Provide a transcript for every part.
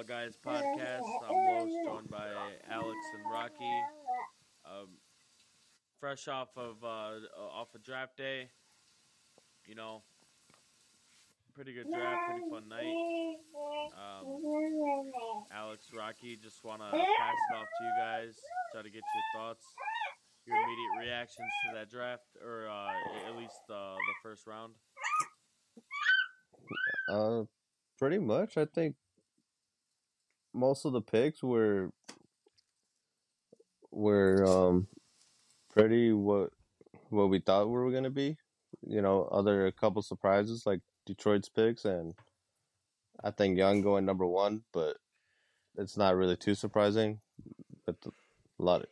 of Football Guys podcast. I'm Los, joined by Alex and Rocky. Um, fresh off of uh, off a draft day, you know, pretty good draft, pretty fun night. Um, Alex, Rocky, just want to pass it off to you guys, try to get your thoughts, your immediate reactions to that draft, or uh, at least uh, the first round. Uh, pretty much. I think most of the picks were were um pretty what what we thought we were gonna be. You know, other a couple surprises like Detroit's picks and I think Young going number one, but it's not really too surprising. But a lot of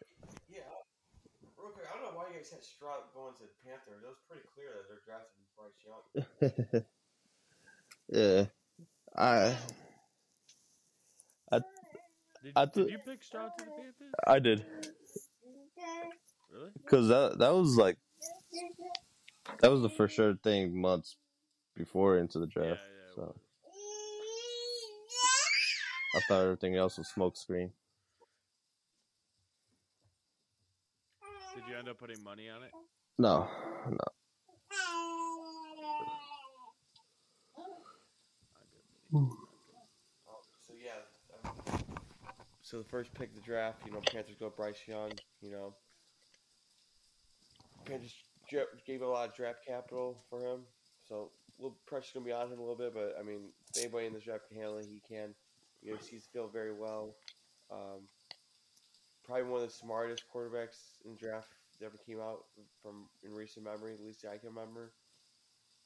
Yeah, real quick, I don't know why you guys had Stroud going to the Panthers. It was pretty clear that they're drafting Bryce Young. yeah, I Did, I did you pick Stroud to the Panthers? I did Really? because that that was like that was the for sure thing months before into the draft. Yeah, yeah, so. I thought everything else was smokescreen. Did you end up putting money on it? No, no. I did. Oh, so yeah, um, so the first pick of the draft, you know, Panthers go Bryce Young. You know, Panthers gave a lot of draft capital for him, so a little pressure's gonna be on him a little bit. But I mean, anybody in this draft can handle it, he can. You know, he sees very well. Um, probably one of the smartest quarterbacks in draft that ever came out from in recent memory, at least I can remember.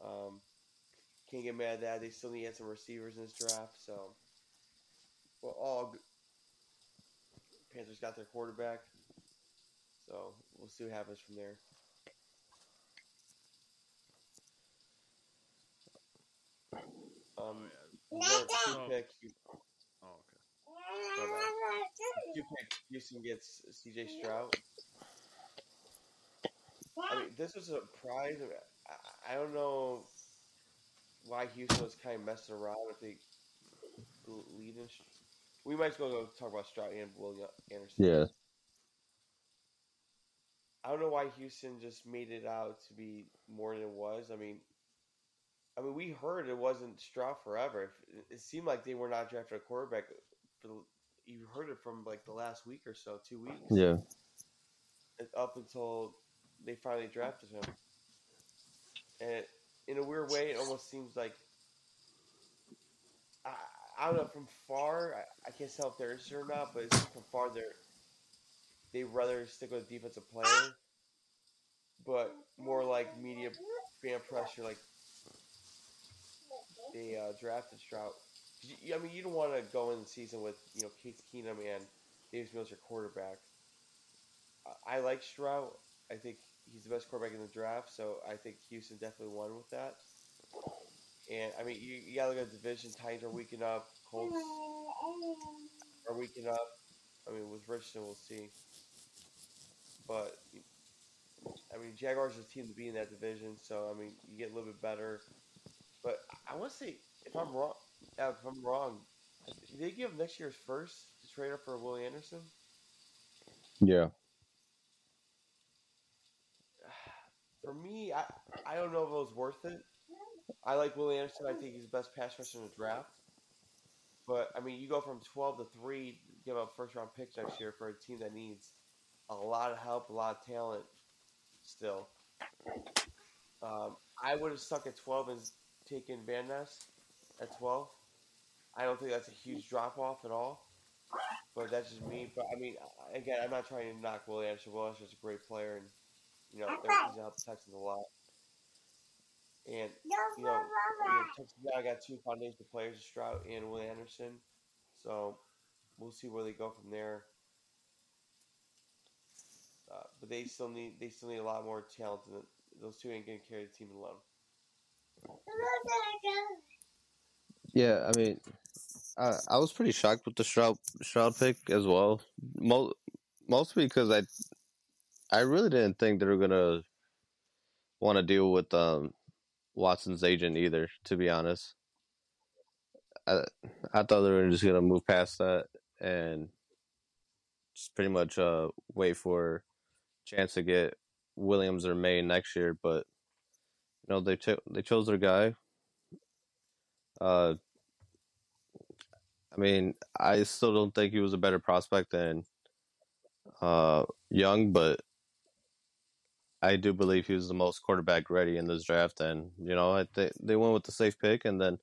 Um, can't get mad at that. They still need to add some receivers in this draft, so well, all. Panthers got their quarterback, so we'll see what happens from there. Um, Oh, number two So- pick, Oh, okay. two pick, Houston gets C.J. Stroud. I mean, this was a surprise. I, I don't know why Houston was kind of messing around if they lead in. We might as well go talk about Stroud and Will Anderson. Yeah, I don't know why Houston just made it out to be more than it was. I mean, I mean, we heard it wasn't Stroud forever. It, seemed like they were not drafting a quarterback. For the, you heard it from like the last week or so, two weeks. yeah, up until they finally drafted him. And it, in a weird way, it almost seems like I, don't know. From far, I, I can't tell if they're interested or not, but from far they're they rather stick with a defensive player, but more like media fan pressure, like they uh, drafted Stroud. I mean, you don't want to go in the season with you know Case Keenum and Davis Mills your quarterback. I- I like Stroud. I think he's the best quarterback in the draft, so I think Houston definitely won with that. And I mean, you, you gotta look at the division. Titans are weakening up. Colts are weakening up. I mean, with Richardson, we'll see. But I mean, Jaguars is a team to be in that division, so I mean, you get a little bit better. But I want to say, if I'm wrong, uh, if I'm wrong, did they give next year's first to trade up for Willie Anderson? yeah. For me, I I don't know if it was worth it. I like Willie Anderson. I think he's the best pass rusher in the draft. But I mean, you go from twelve to three, give up first round picks next year for a team that needs a lot of help, a lot of talent. Still, um, I would have stuck at twelve and taken Van Ness at twelve. I don't think that's a huge drop off at all. But that's just me. But I mean, again, I'm not trying to knock Willie Anderson. Willie Anderson's a great player, and you know, he's helped the Texans a lot. And you know, you know Texas now got two foundation players, Stroud and Willie Anderson. So we'll see where they go from there. Uh, but they still need they still need a lot more talent than those two ain't gonna carry the team alone. Yeah, I mean, I I was pretty shocked with the Stroud Stroud pick as well. Mo- mostly because I I really didn't think they were gonna want to deal with um, Watson's agent either. To be honest, I I thought they were just gonna move past that and just pretty much uh wait for chance to get Williams or Maye next year, but you know they cho- they chose their guy. Uh, I mean, I still don't think he was a better prospect than uh Young, but I do believe he was the most quarterback ready in this draft, and you know think they went with the safe pick, and then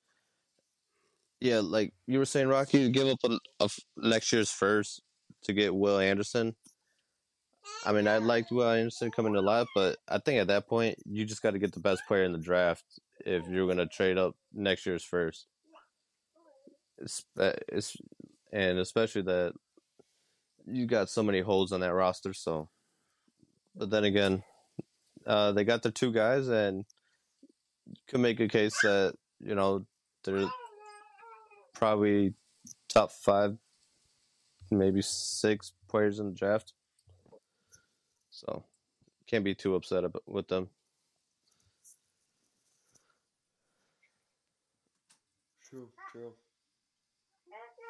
yeah, like you were saying, Rocky, you give up a, a next year's first to get Will Anderson. I mean, I liked Will Anderson coming to life, but I think at that point you just got to get the best player in the draft if you're going to trade up next year's first. It's, uh, it's and especially that you got so many holes on that roster. So, but then again, uh, they got the two guys, and could make a case that you know they're probably top five, maybe six players in the draft. So can't be too upset about, with them. True, true.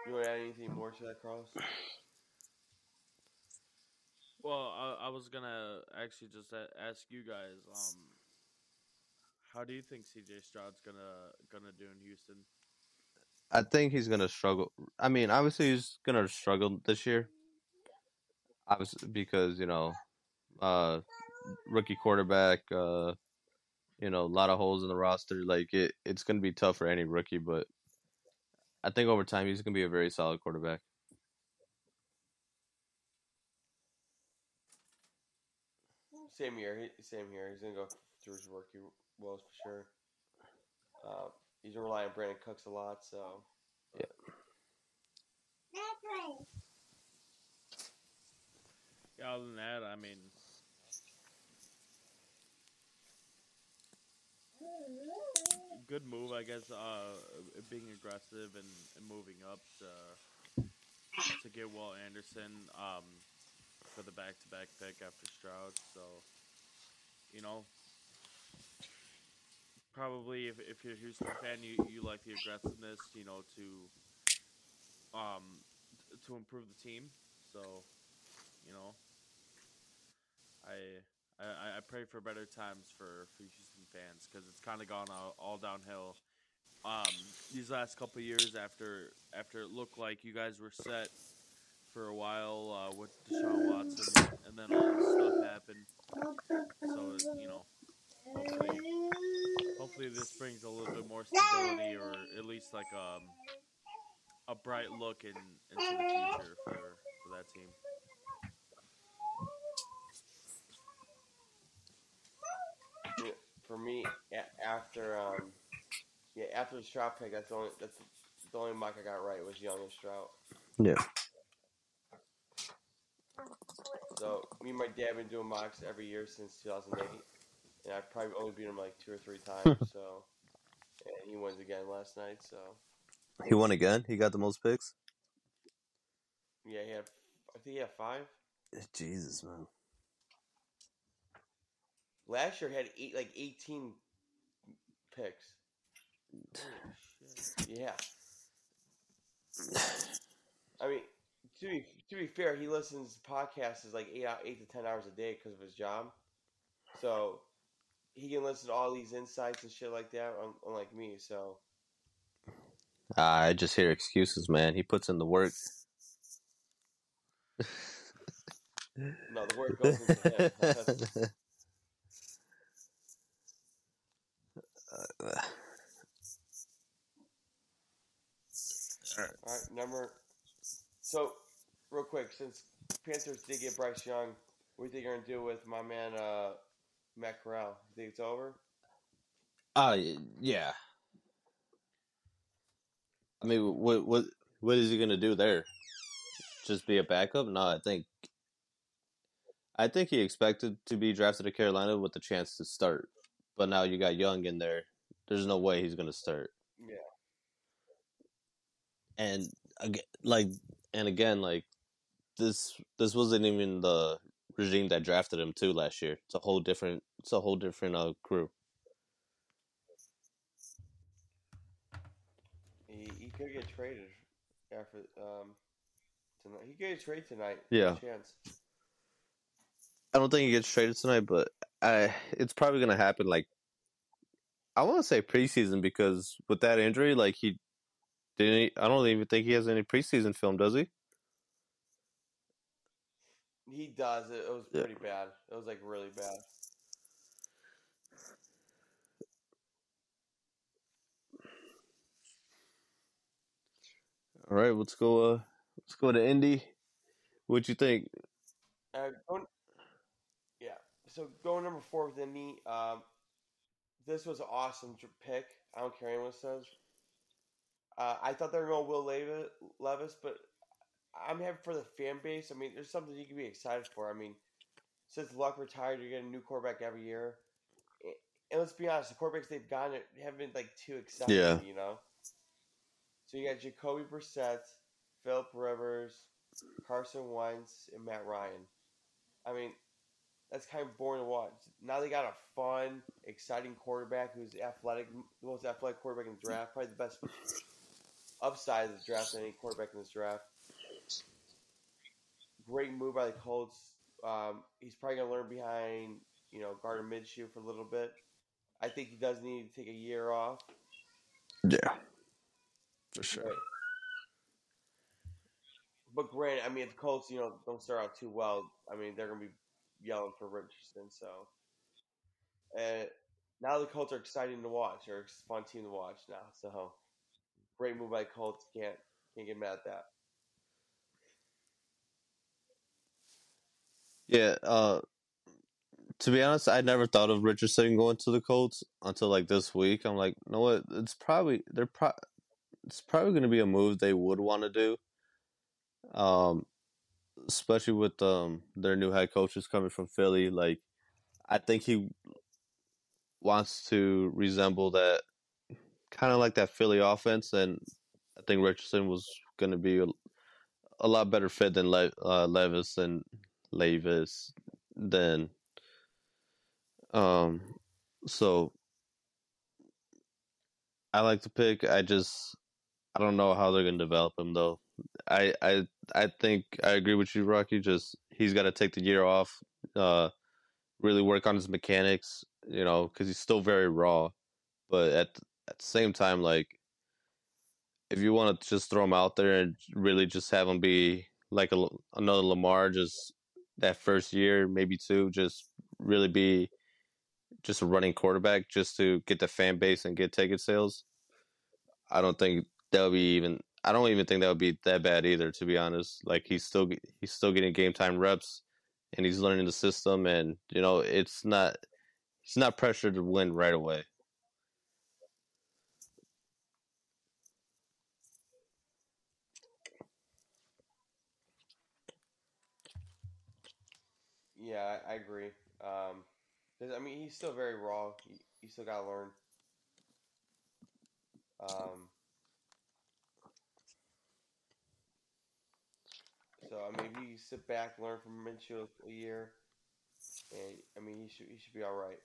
You want to add anything more to that, Carlos? Well, I, I was gonna actually just ask you guys, um, how do you think CJ Stroud's gonna gonna do in Houston? I think he's gonna struggle. I mean, obviously he's gonna struggle this year. Obviously, because you know, uh, rookie quarterback, uh, you know, a lot of holes in the roster. Like it, it's gonna be tough for any rookie. But I think over time he's gonna be a very solid quarterback. Same year, same here. He's gonna go through his work. rookie woes for sure. Uh, he's gonna rely on Brandin Cooks a lot, so Yeah, other than that, I mean, good move, I guess. Uh, being aggressive and, and moving up to to get Will Anderson um, for the back-to-back pick after Stroud. So, you know, probably if, if you're a Houston fan, you, you like the aggressiveness, you know, to um to improve the team. So, you know, I I, I pray for better times for, for Houston fans because it's kind of gone all, all downhill um, these last couple years after after it looked like you guys were set for a while uh, with Deshaun Watson, and then all this stuff happened. So you know, hopefully, hopefully this brings a little bit more stability, or at least like um, a bright look in, into the future for, for that team. yeah, for me, after um, yeah, after the Stroud pick, that's the only that's the only mock I got right was Young and Stroud. Yeah. So me and my dad have been doing mocks every year since 2008, and I've probably only beat him like two or three times. Hmm. so, and he wins again last night. So He won again. He got the most picks. yeah, he had I think he had five. Jesus, man. Last year had eight like 18 picks. Yeah. I mean, to be to be fair, he listens to podcasts is like eight uh, eight to ten hours a day because of his job. So he can listen to all these insights and shit like that, unlike me. So I just hear excuses, man. He puts in the work. no, the work goes into him. That's- all right, number. So, real quick, since Panthers did get Bryce Young, what do you think you're gonna do with my man uh, Matt Corral? You think it's over? Ah, yeah. I mean, what what what is he gonna do there? Just be a backup? No, I think. I think he expected to be drafted to Carolina with the chance to start, but now you got Young in there. There's no way he's gonna start. Yeah. And again, like, and again, like, this this wasn't even the regime that drafted him too last year. It's a whole different. It's a whole different uh, crew. He, he could get traded after um tonight. He could get traded tonight. Yeah. Chance. I don't think he gets traded tonight, but I it's probably gonna happen. Like I want to say preseason because with that injury, like he didn't. I don't even think he has any preseason film, does he? He does. It, it was Yeah. pretty bad. It was like really bad. All right, let's go. Uh, let's go to Indy. What you think? Uh, going, yeah. So going number four with Indy. Um, this was an awesome pick. I don't care anyone says. Uh, I thought they were going Will Levis, but I'm happy for the fan base. I mean, there's something you can be excited for. I mean, since Luck retired, you're getting a new quarterback every year. And let's be honest, the quarterbacks they've gotten haven't been like too exciting. Yeah. You know. So you got Jacoby Brissett, Philip Rivers, Carson Wentz, and Matt Ryan. I mean, that's kind of boring to watch. Now they got a fun, exciting quarterback who's athletic, the most athletic quarterback in the draft, probably the best upside of the draft than any quarterback in this draft. Great move by the Colts. Um, he's probably gonna learn behind, you know, Gardner Minshew for a little bit. I think he does need to take a year off. Yeah, for sure. But, but granted, I mean, if the Colts, you know, don't start out too well, I mean, they're going to be yelling for Richardson. So, and now the Colts are exciting to watch. They're a fun team to watch now. So, great move by Colts. Can't can't get mad at that. Yeah. Uh, to be honest, I never thought of Richardson going to the Colts until like this week. I'm like, you know what? It's probably they're pro- It's probably going to be a move they would want to do. Um, especially with um their new head coaches coming from Philly. Like, I think he wants to resemble that kind of like that Philly offense, and I think Richardson was going to be a, a lot better fit than Le- uh, Levis and Levis then um. So I like to pick. I just I don't know how they're to develop him though. I I I think I agree with you, Rocky. Just he's got to take the year off, uh, really work on his mechanics, you know, because he's still very raw. But at at the same time, like if you want to just throw him out there and really just have him be like a, another Lamar, just that first year, maybe two, just really be just a running quarterback, just to get the fan base and get ticket sales. I don't think that would be even. I don't even think that would be that bad either, to be honest. Like he's still he's still getting game time reps, and he's learning the system, and you know it's not he's not pressured to win right away. Yeah, I, I agree. Um, I mean, he's still very raw. He, still got to learn. Um, so I mean, if you sit back, learn from Minshew a year, and I mean, he should he should be all right.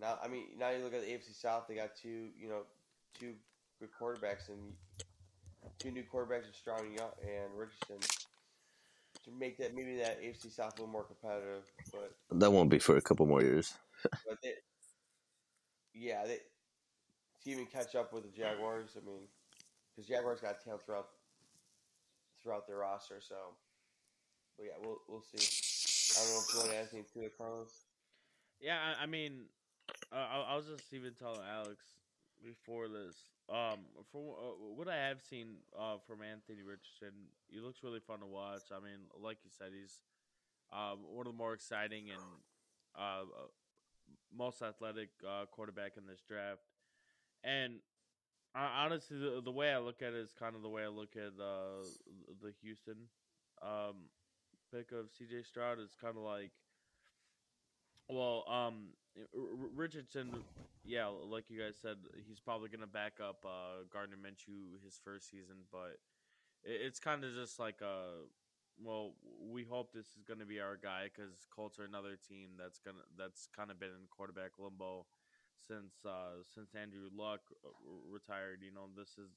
Now, I mean, now you look at the AFC South. They got two, you know, two good quarterbacks and two new quarterbacks Stroud and Richardson to make that maybe that AFC South a little more competitive. But That won't be for a couple more years. but they, yeah, they to even catch up with the Jaguars. I mean, because Jaguars got talent throughout throughout their roster. So, but yeah, we'll we'll see. I don't know if you want to add anything to it, Carlos. Yeah, I, I mean, uh, I, I was just even telling Alex before this. Um, for uh, what I have seen uh, from Anthony Richardson, he looks really fun to watch. I mean, like you said, he's um, one of the more exciting and uh, uh, most athletic uh, quarterback in this draft. And honestly, the, the way I look at it is kind of the way I look at uh, the Houston um, pick of CJ Stroud. It's kind of like, well, um, Richardson, yeah, like you guys said, he's probably gonna back up uh, Gardner Minshew his first season, but it, it's kind of just like a, well, we hope this is gonna be our guy because Colts are another team that's gonna that's kind of been in quarterback limbo since uh, since Andrew Luck uh, retired. You know, this is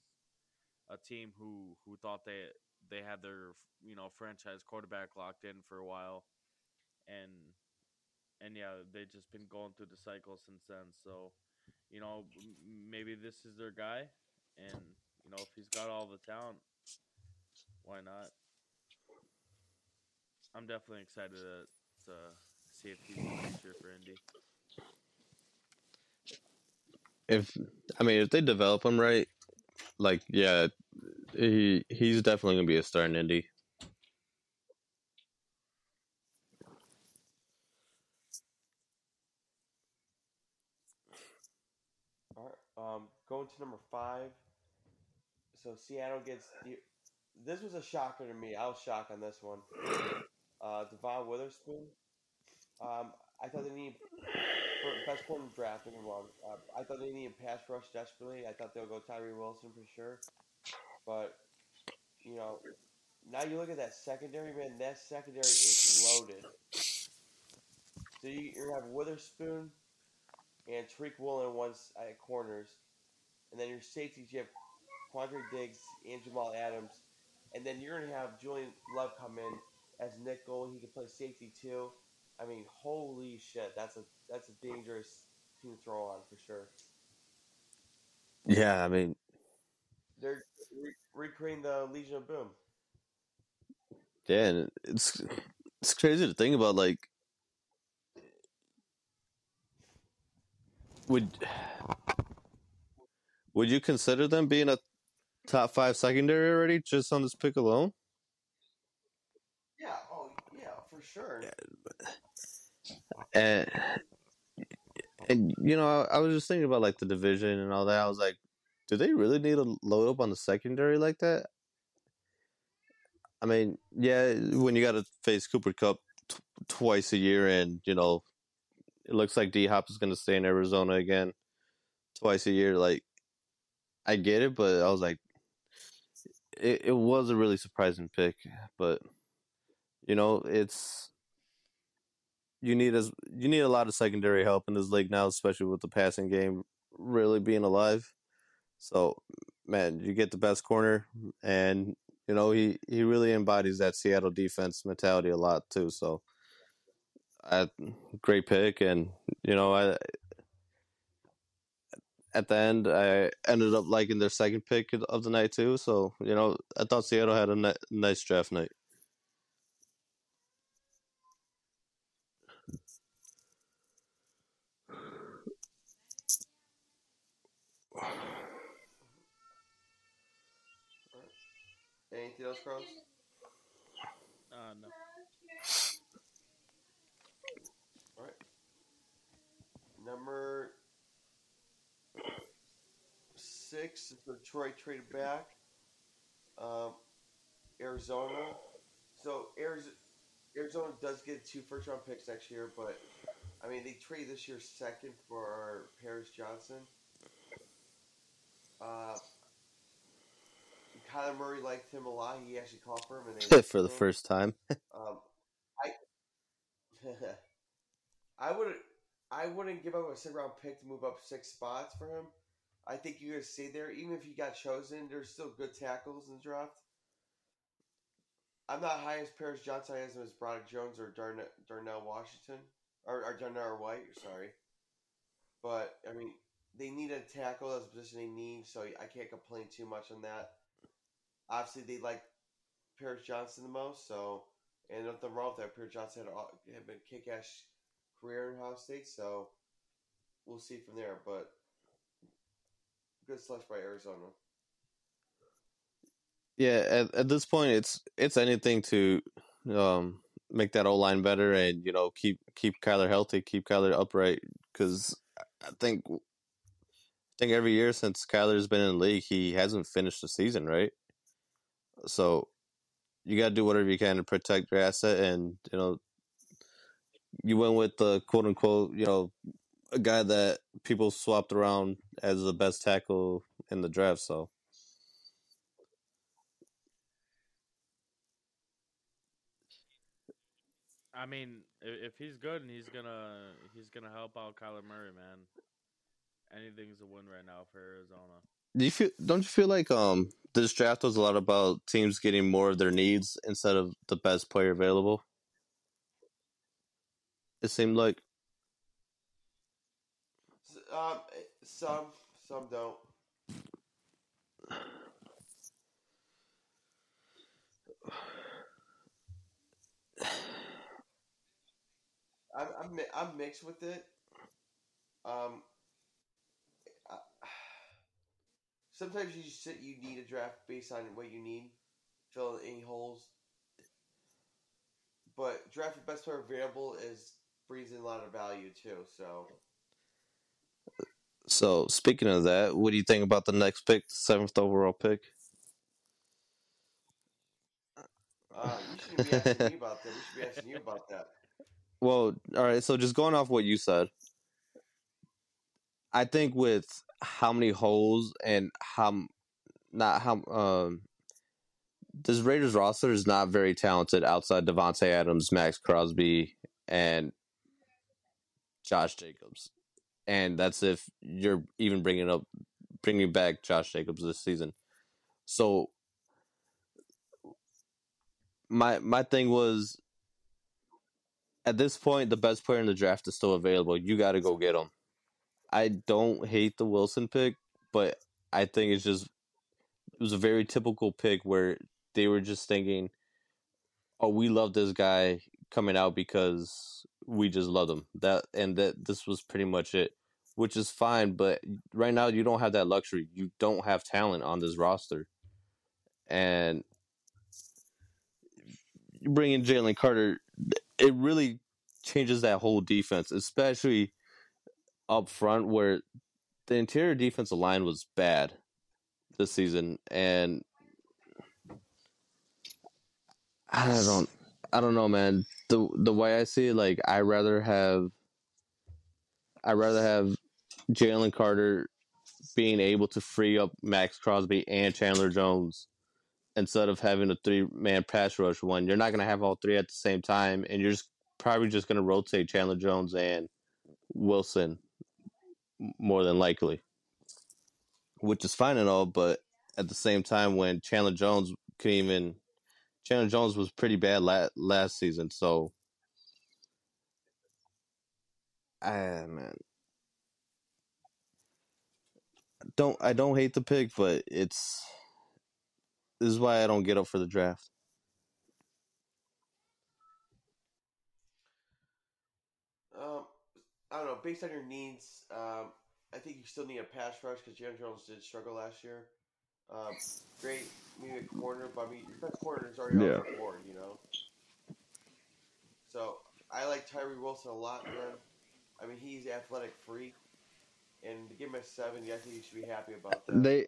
a team who who thought they they had their you know franchise quarterback locked in for a while, and and yeah, they've just been going through the cycle since then. So, you know, maybe this is their guy, and you know if he's got all the talent, why not? I'm definitely excited to, to see if he's the future for Indy. If I mean, if they develop him right, like yeah, he he's definitely gonna be a star in Indy. Um, going to number five. So Seattle gets the. This was a shocker to me. I was shocked on this one. Uh, Devon Witherspoon. Um, I thought they need for best corner draft. Uh, I thought they needed pass rush desperately. I thought they would go Tyree Wilson for sure. But you know, now you look at that secondary, man. That secondary is loaded. So you, you have Witherspoon and Tariq Woolen once at corners, and then your safeties you have Quandre Diggs and Jamal Adams, and then you're gonna have Julian Love come in as nickel. He can play safety too. I mean, holy shit, that's a that's a dangerous team to throw on for sure. Yeah, I mean, They're re- recreating the Legion of Boom. yeah, and it's it's crazy to think about. Like, would would you consider them being a top five secondary already just on this pick alone? Yeah. Oh yeah, for sure. And and you know, I, I was just thinking about like the division and all that. I was like, do they really need to load up on the secondary like that? I mean, yeah, when you got to face Cooper Kupp t- twice a year, and you know, it looks like D Hop is going to stay in Arizona again twice a year. Like, I get it, but I was like, it, it was a really surprising pick. But you know, it's you need as you need a lot of secondary help in this league now, especially with the passing game really being alive. So, man, you get the best corner, and you know he he really embodies that Seattle defense mentality a lot too. So, I, great pick, and you know I at the end I ended up liking their second pick of the night too. So you know I thought Seattle had a ni- nice draft night. Anything else, Carlos? Uh, no. All right. Number six is Detroit traded back. Um, Arizona. So Arizona, Arizona does get two first round picks next year, but I mean they trade this year second for Paris Johnson. Uh, Kyler Murray liked him a lot. He actually called for him, and they for the him. first time. Um, I I would I wouldn't give up a second round pick to move up six spots for him. I think you guys stay there, even if he got chosen. There's still good tackles in the draft. I'm not high as Paris Johnson as him as Broderick Jones or Darnell, Darnell Washington or, or Darnell Wright. Sorry, but I mean they need a tackle. That's a position they need, so I can't complain too much on that. Obviously, they like Paris Johnson the most, so and nothing wrong with that. Paris Johnson had, a- had been kick ass career in Ohio State, so we'll see from there. But good slush by Arizona. Yeah, at, at this point, it's it's anything to um, make that O line better, and you know keep keep Kyler healthy, keep Kyler upright. Because I think I think every year since Kyler's been in the league, he hasn't finished the season right. So you got to do whatever you can to protect your asset, and you know you went with the quote unquote you know a guy that people swapped around as the best tackle in the draft. So I mean, if he's good and he's gonna he's gonna help out Kyler Murray, man. anything's a win right now for Arizona. Do you feel? Don't you feel like um this draft was a lot about teams getting more of their needs instead of the best player available? It seemed like Um, some, some don't. I'm, I'm, I'm mixed with it. Um, I- sometimes you sit, you need a draft based on what you need, fill in any holes. But draft the best player available is brings in a lot of value too. So so. Speaking of that, what do you think about the next pick, the seventh overall pick? uh, you shouldn't be asking me about that. We should be asking you about that. Well, all right. So just going off what you said, I think with how many holes and how not how um this Raiders roster is not very talented outside Davante Adams, Maxx Crosby, and Josh Jacobs, and that's if you're even bringing up bringing back Josh Jacobs this season. So my my thing was at this point the best player in the draft is still available. You got to go get him. I don't hate the Wilson pick, but I think it's just it was a very typical pick where they were just thinking, "Oh, we love this guy coming out because we just love them. That and that this was pretty much it, which is fine. But right now, you don't have that luxury. You don't have talent on this roster, and you bring in Jalen Carter. It really changes that whole defense, especially up front where the interior defensive line was bad this season, and I don't, I don't know, man. The the way I see it, like I rather have, I rather have Jalen Carter being able to free up Maxx Crosby and Chandler Jones instead of having a three man pass rush. One, you're not gonna have all three at the same time, and you're just probably just gonna rotate Chandler Jones and Wilson more than likely, which is fine and all, but at the same time, when Chandler Jones couldn't even Chandler Jones was pretty bad la- last season, so ah man, don't I don't hate the pick, but it's this is why I don't get up for the draft. Um, I don't know. Based on your needs, um, I think you still need a pass rush because Jalen Jones did struggle last year. Um, great, a corner, but I mean, your best corner is already Yeah. off the board, you know. So I like Tyree Wilson a lot, man. I mean, he's athletic freak, and to give him a seventy, I think you should be happy about that. They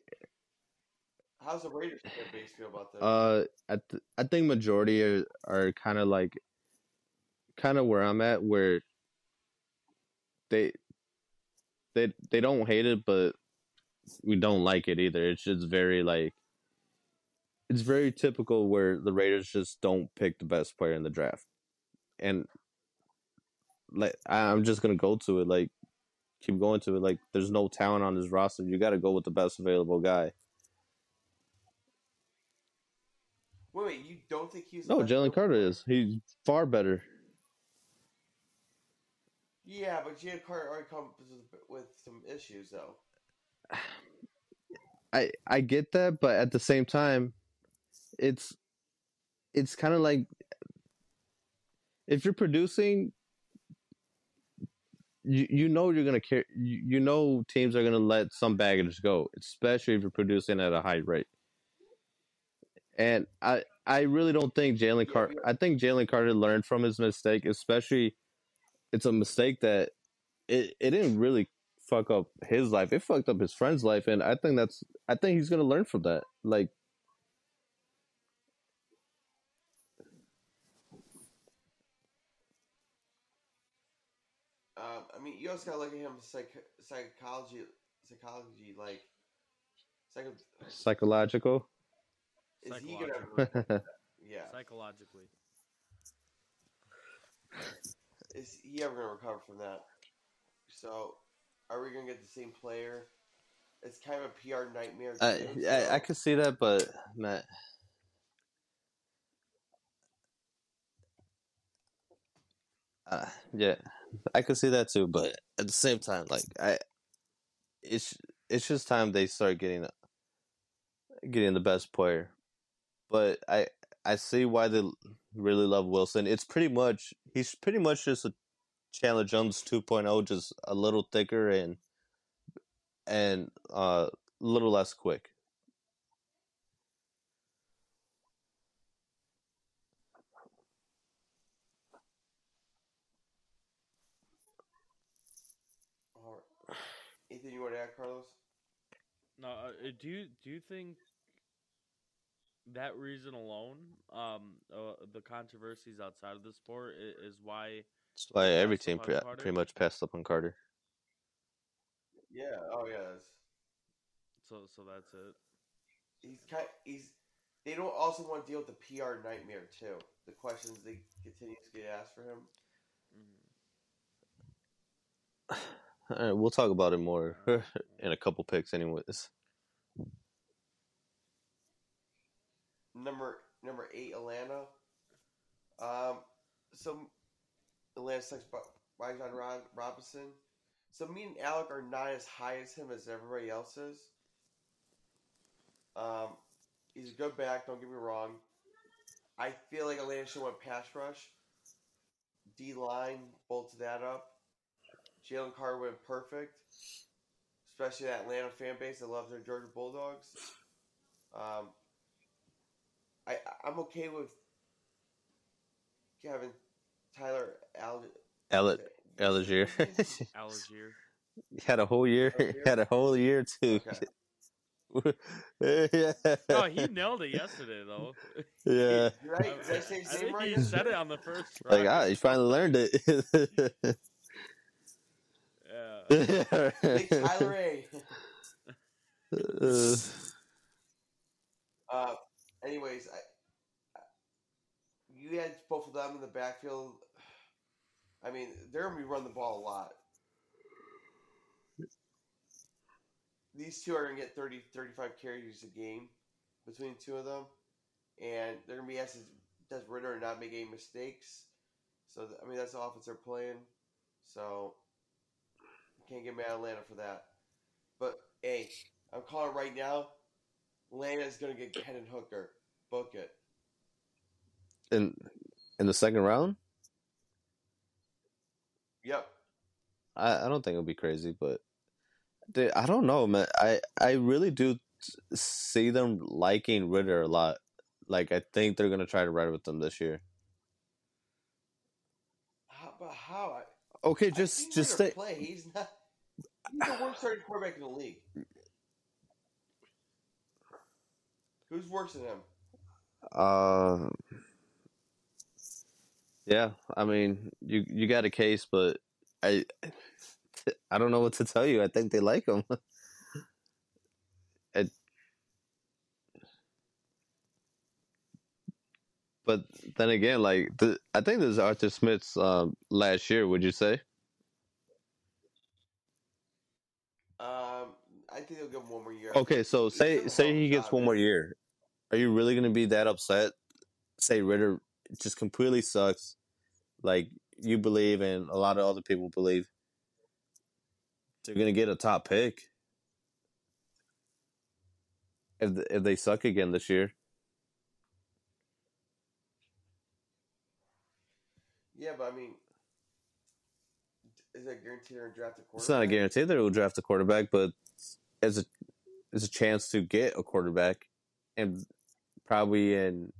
How's the Raiders fan base feel about this? uh I th- I think majority are are kind of like kind of where I'm at where they they they don't hate it but we don't like it either. It's just very like it's very typical where the Raiders just don't pick the best player in the draft. And like I'm just going to go to it like keep going to it like there's no talent on this roster. You got to go with the best available guy. wait, wait, you don't think he's No, Jalen? Carter is. He's far better. Yeah, but Jalen Carter already comes with some issues, though. I I get that, but at the same time, it's it's kind of like if you're producing, you you know you're gonna care. You, you know teams are gonna let some baggage go, especially if you're producing at a high rate. And I I really don't think Jalen Carter. I think Jalen Carter learned from his mistake, especially it's a mistake that it it didn't really fuck up his life. It fucked up his friend's life, and I think that's I think he's gonna learn from that. Like Um, I mean, you also gotta look at him psych- psychology, psychology, like, psycho- psychological. is he gonna? Psychological. Yeah, Psychologically. is he ever gonna recover from that? So, are we gonna get the same player? It's kind of a PR nightmare. I, I I could see that, but Matt. Uh, yeah, I could see that too, but at the same time, like I, it's it's just time they start getting getting the best player. But I I see why they really love Wilson. It's pretty much he's pretty much just a Chandler Jones 2.0, just a little thicker and and uh, a little less quick. All right. Anything you want to add, Carlos? No, uh, do you do you think that reason alone, um, uh, the controversies outside of the sport, i- is why? That's why every team up pre- pretty much passed up on Carter. Yeah. Oh yeah. So so that's it. he's kind. He's. They don't also want to deal with the PR nightmare too. The questions they continue to get asked for him. All right, we'll talk about it more in a couple picks, anyways. Number number eight, Atlanta. Um, so Atlanta sucks Bijan Rob- Robinson. So me and Alec are not as high as him as everybody else is. Um, he's a good back. Don't get me wrong. I feel like Atlanta should went pass rush. D line bolted that up. Jalen Carter went perfect, especially that Atlanta fan base that loves their Georgia Bulldogs. Um, I I'm okay with Kevin Tyler Al. Al- Allgeier Allgeier. had a whole year. Allgeier? Had a whole year too. yeah. No, he nailed it yesterday though. yeah. Did I, did I say I think right? he said it on the first try. Like ah, you finally learned it. Yeah. Big Tyler A. Uh, Uh, anyways, I, I- you had both of them in the backfield. I mean, they're gonna be running the ball a lot. These two are gonna get 30, 35 carries a game between two of them, and they're gonna be asked to does Ridder not make any mistakes. So I mean, that's the offense they're playing. So can't get mad at Atlanta for that. But hey, I'm calling right now. Atlanta's gonna get Hendon Hooker. Book it. In in the second round, Yep. I, I don't think it'll be crazy, but dude, I don't know, man. I I really do see them liking Ridder a lot. Like I think they're gonna try to ride with them this year. How, but how? Okay, just just stay. play. He's not. He's the worst starting quarterback in the league. Who's worse than him? Uh, yeah, I mean, you you got a case, but I I don't know what to tell you. I think they like him. It, but then again, like the, I think this is Arthur Smith's um, last year. Would you say? Um, I think they'll give him one more year. Okay, so say say hell of a he gets one more year. Are you really going to be that upset? Say Ridder just completely sucks. Like you believe, and a lot of other people believe they're going to get a top pick if if they suck again this year. Yeah, but I mean, is that guaranteed they're draft a quarterback? It's not a guarantee that it will draft a quarterback, but as a as a chance to get a quarterback, and probably in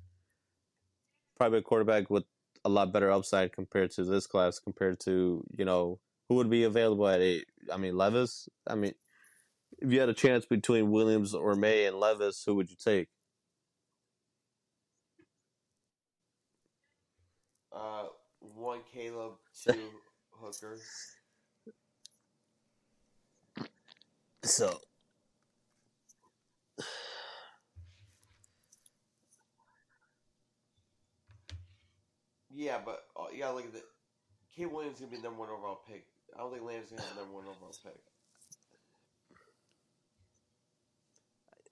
probably a quarterback with a lot better upside compared to this class, compared to you know who would be available at eight. I mean Levis. I mean, if you had a chance between Williams or Maye and Levis, who would you take? Uh, one Caleb, two Hooker. So Yeah, but uh, yeah, look at the K. Williams is gonna be the number one overall pick. I don't think Lamb's gonna be the number one overall pick.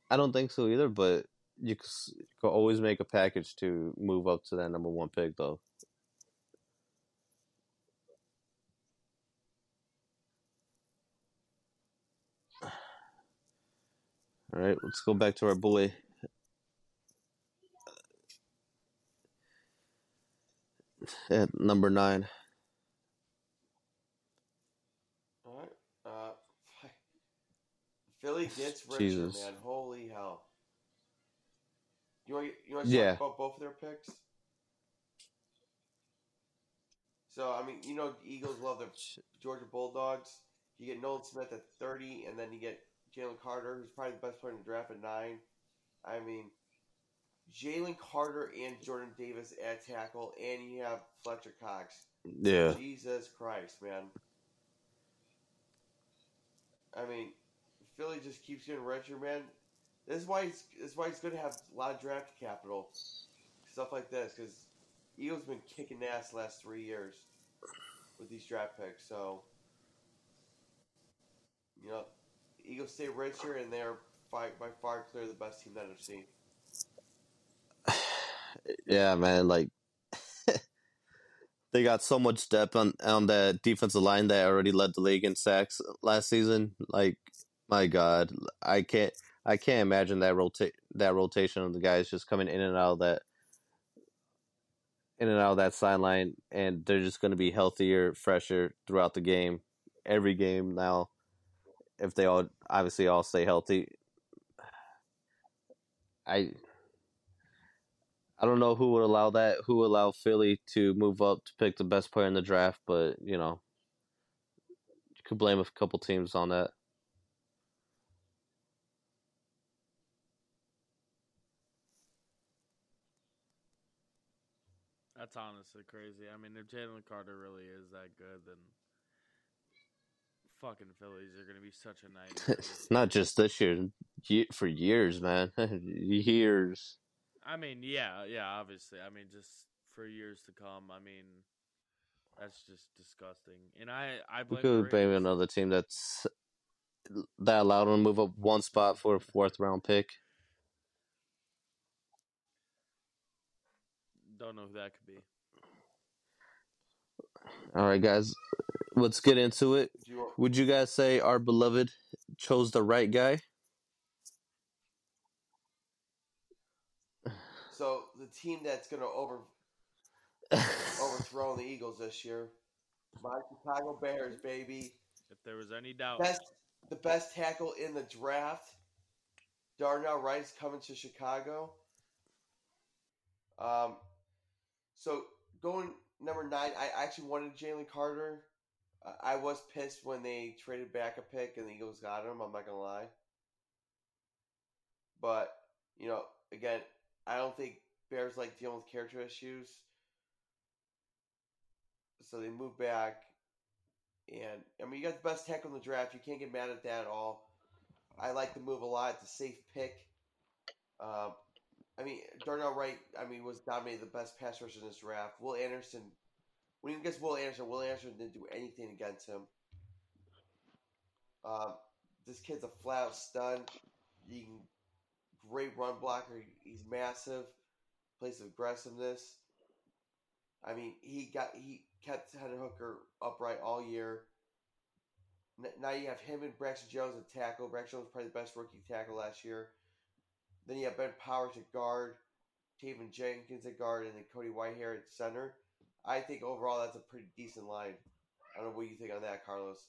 I don't think so either, but you could always make a package to move up to that number one pick, though. All right, let's go back to our bully. At number nine, All right. Uh, Philly gets richer, Jesus. man. Holy hell. You want you want to Yeah. talk about both of their picks? So I mean, you know, Eagles love their Georgia Bulldogs. You get Nolan Smith at thirty, and then you get Jalen Carter, who's probably the best player in the draft at nine. I mean, Jalen Carter and Jordan Davis at tackle, and you have Fletcher Cox. yeah, Jesus Christ, man. I mean, Philly just keeps getting richer, man. This is why he's this is why he's going to have a lot of draft capital, stuff like this, because Eagles been kicking ass the last three years with these draft picks. So, you know, Eagles stay richer, and they're by, by far clear the best team that I've seen. Yeah, man. Like they got so much depth on on that defensive line that already led the league in sacks last season. Like, my God, I can't I can't imagine that rotate that rotation of the guys just coming in and out of that in and out of that sideline, and they're just going to be healthier, fresher throughout the game, every game now. If they all obviously all stay healthy, I I don't know who would allow that, who would allow Philly to move up to pick the best player in the draft, but you know, you could blame a couple teams on that. That's honestly crazy. I mean, if Jalen Carter really is that good, then fucking Phillies are gonna be such a nightmare. Not just this year, for years, man, years. I mean, yeah, yeah, obviously. I mean, just for years to come. I mean, that's just disgusting. And I, I blame the could blame another team that's that allowed them to move up one spot for a fourth round pick. Don't know who that could be. All right, guys, let's get into it. Do you want, Would you guys say our beloved chose the right guy? so the team that's going to over overthrow the Eagles this year, my Chicago Bears, baby. If there was any doubt, best the best tackle in the draft. Darnell Wright coming to Chicago. Um, so going number nine, I actually wanted Jalen Carter. Uh, I was pissed when they traded back a pick and the Eagles got him. I'm not gonna lie, but you know, again, I don't think Bears like dealing with character issues, so they move back. And I mean, you got the best tackle in the draft. You can't get mad at that at all. I like the move a lot. It's a safe pick. Um, I mean, Darnell Wright. I mean, was dominated the best pass rusher in this draft. Will Anderson. When you gets Will Anderson, Will Anderson didn't do anything against him. Um, this kid's a flat out stud. He can, great run blocker. He's massive. Plays with aggressiveness. I mean, he got he kept Hendon Hooker upright all year. Now you have him and Braxton Jones at tackle. Braxton Jones was probably the best rookie tackle last year. Then you have Ben Powers at guard, Teven Jenkins at guard, and then Cody Whitehair at center. I think overall that's a pretty decent line. I don't know what you think on that, Carlos.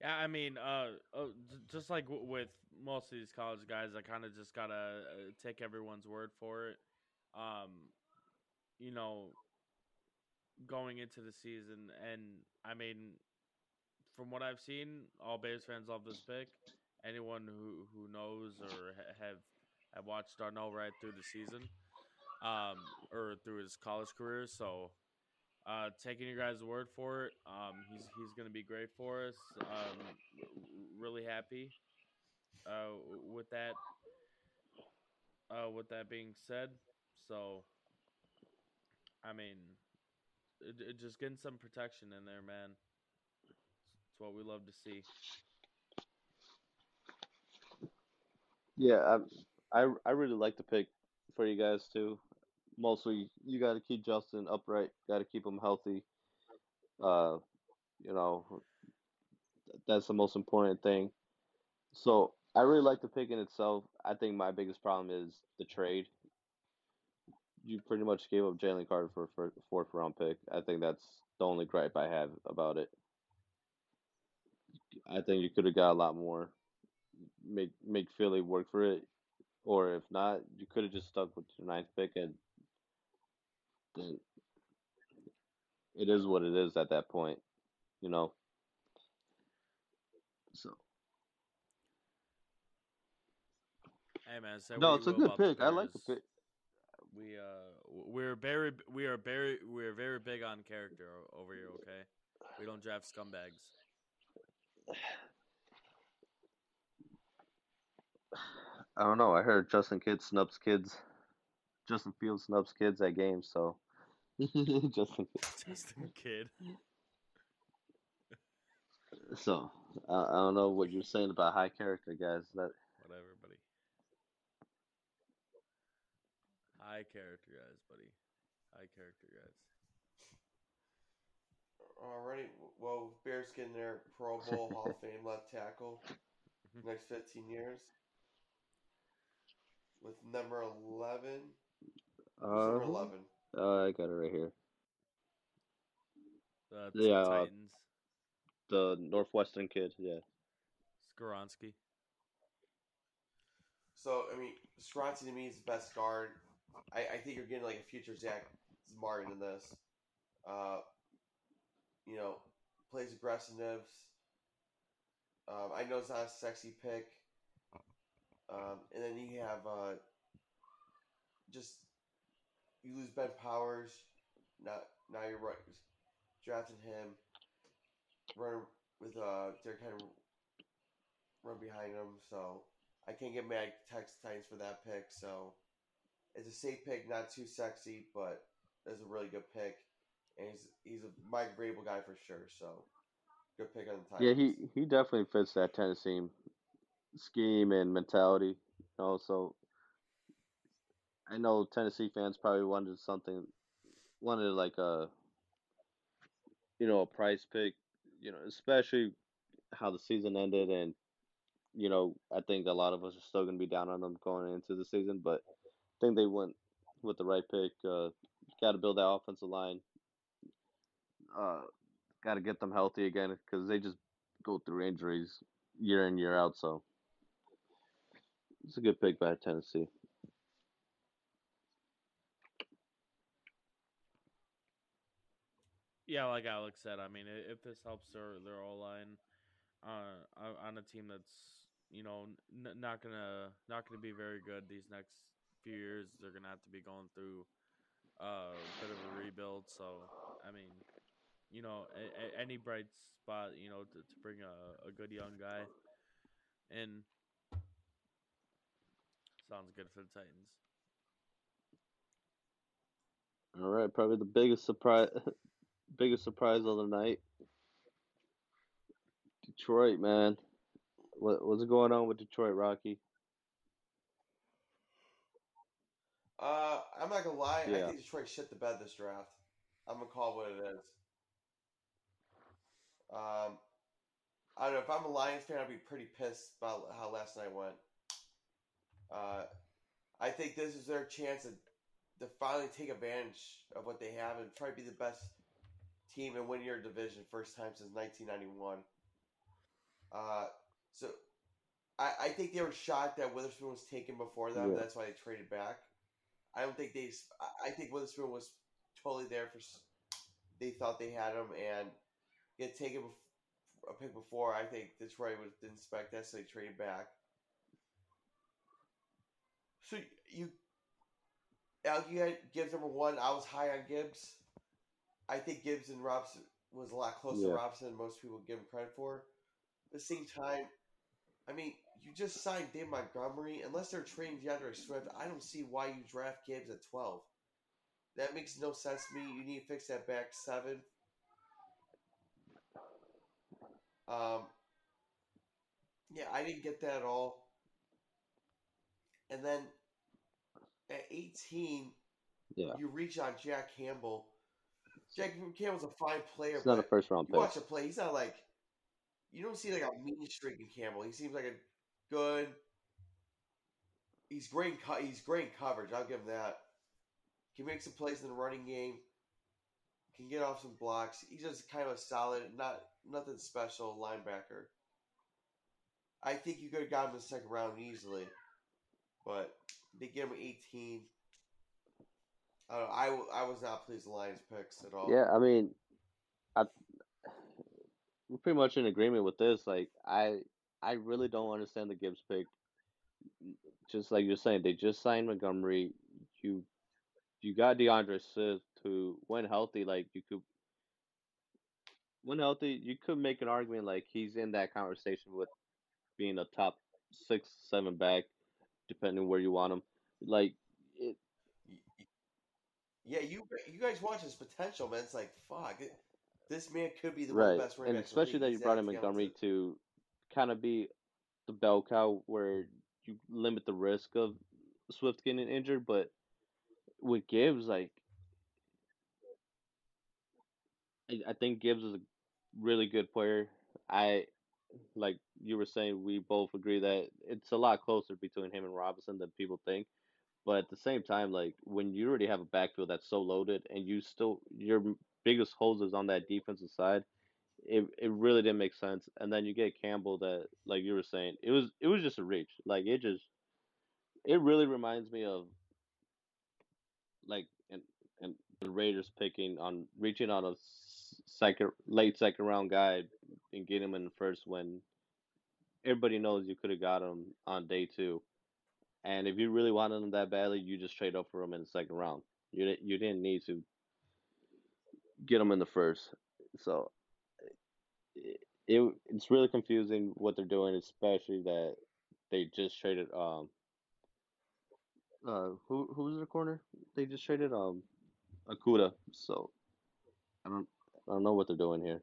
Yeah, I mean, uh, uh just like with most of these college guys, I kind of just gotta uh, take everyone's word for it. Um, you know, going into the season, and I mean, from what I've seen, all Bears fans love this pick. Anyone who who knows or ha- have have watched Darnell Wright through the season, um, or through his college career, so uh, taking your guys' word for it. Um, he's he's going to be great for us. Um, really happy uh, with that. Uh, with that being said, so I mean, it, it just getting some protection in there, man. It's what we love to see. Yeah, I, I I really like the pick for you guys too. Mostly, you got to keep Justin upright. Got to keep him healthy. Uh, you know, that's the most important thing. So I really like the pick in itself. I think my biggest problem is the trade. You pretty much gave up Jalen Carter for a fourth round pick. I think that's the only gripe I have about it. I think you could have got a lot more. Make make Philly work for it, or if not, you could have just stuck with your ninth pick and then it is what it is at that point, you know. So Hey man, say no, it's a good pick. I like the pick. We uh we're very we are very we are very big on character over here. Okay, we don't draft scumbags. I don't know. I heard Justin Kidd snubs kids. Justin Fields snubs kids at games, so Justin. Justin Kidd. So I, I don't know what you're saying about high character guys. That Whatever, buddy. High character guys, buddy. High character guys. Alrighty, well, Bears getting their Pro Bowl Hall of Fame left tackle next 15 years with number 11. Who's number uh, 11? uh, I got it right here. The Yeah, uh, The Northwestern kid. Yeah. Skoronski. So, I mean, Skoronski to me is the best guard. I, I think you're getting like a future Zack Martin in this. Uh, you know, plays aggressiveness. Um, I know it's not a sexy pick. Um, and then you have uh, just you lose Ben Powers. Now, now you're right, drafting him. Run with uh, Derrick Henry. Run behind him. So I can't get mad Texas Titans for that pick. So it's a safe pick, not too sexy, but it's a really good pick. And he's he's a Mike Vrabel guy for sure. So good pick on the Titans. Yeah, he he definitely fits that Tennessee scheme and mentality. You know, so I know Tennessee fans probably wanted something, wanted like a, you know, a price pick. You know, especially how the season ended, and you know, I think a lot of us are still going to be down on them going into the season, but I think they went with the right pick. Uh, got to build that offensive line. Uh, got to get them healthy again because they just go through injuries year in year out. So it's a good pick by Tennessee. Yeah, like Alex said, I mean, if this helps their their O line uh, on on a team that's you know n- not gonna not gonna be very good these next few years, they're gonna have to be going through uh, a bit of a rebuild. So, I mean, you know, a, a, any bright spot, you know, to, to bring a, a good young guy in sounds good for the Titans. All right, probably the biggest surprise, biggest surprise of the night. Detroit, man, what what's going on with Detroit, Rocky? Uh, I'm not gonna lie. I think Detroit shit the bed this draft. I'm gonna call it what it is. Um, I don't know if I'm a Lions fan, I'd be pretty pissed about how last night went. Uh, I think this is their chance to, to finally take advantage of what they have and try to be the best team and win your division first time since 1991. Uh, so I, I think they were shocked that Witherspoon was taken before them. Yeah. That's why they traded back. I don't think they. I- think Witherspoon was totally there for. They thought they had him and get taken a pick before. I think Detroit was didn't expect that, so they traded back. So you, Al, you had Gibbs number one. I was high on Gibbs. I think Gibbs and Robinson was a lot closer Yeah. to Robinson than most people give him credit for. At the same time, I mean, you just signed Dave Montgomery. Unless they're trading D'Andre Swift, I don't see why you draft Gibbs at 12. That makes no sense to me. You need to fix that back seven. Um, yeah, I didn't get that at all. and then at 18, Yeah, you reach on Jack Campbell. Jack Campbell's a fine player, it's not a first round you pick. watch him play. He's not like you don't see like a mean streak in Campbell. He seems like a good. He's great. Co- he's great coverage. I'll give him that. Can make some plays in the running game. Can get off some blocks. He's just kind of a solid, not nothing special linebacker. I think you could have got him in the second round easily, but they give him 18. I don't know. I, was not pleased with Lions picks at all. Yeah, I mean, I we're pretty much in agreement with this. Like, I I really don't understand the Gibbs pick. Just like you're saying, they just signed Montgomery. You you got D'Andre Swift, who when healthy, like you could when healthy, you could make an argument like he's in that conversation with being a top six, seven back, depending where you want him. Like it, Yeah, you you guys watch his potential, man. It's like fuck. it- This man could be the right, best running and backs in the especially that you brought in Montgomery to kind of be the bell cow where you limit the risk of Swift getting injured, but with Gibbs, like I, think Gibbs is a really good player. I like you were saying, we both agree that it's a lot closer between him and Robinson than people think. But at the same time, like when you already have a backfield that's so loaded, and you still your biggest holes is on that defensive side, it it really didn't make sense. And then you get Campbell that, like you were saying, it was it was just a reach. Like it just it really reminds me of like and and the Raiders picking on reaching on a second late second round guy and getting him in the first when everybody knows you could have got him on day two. And if you really wanted him that badly, you just trade up for him in the second round. You di- you didn't need to get him in the first. So it, it it's really confusing what they're doing, especially that they just traded um uh who who was their corner? They just traded um Okudah. So I don't I don't know what they're doing here.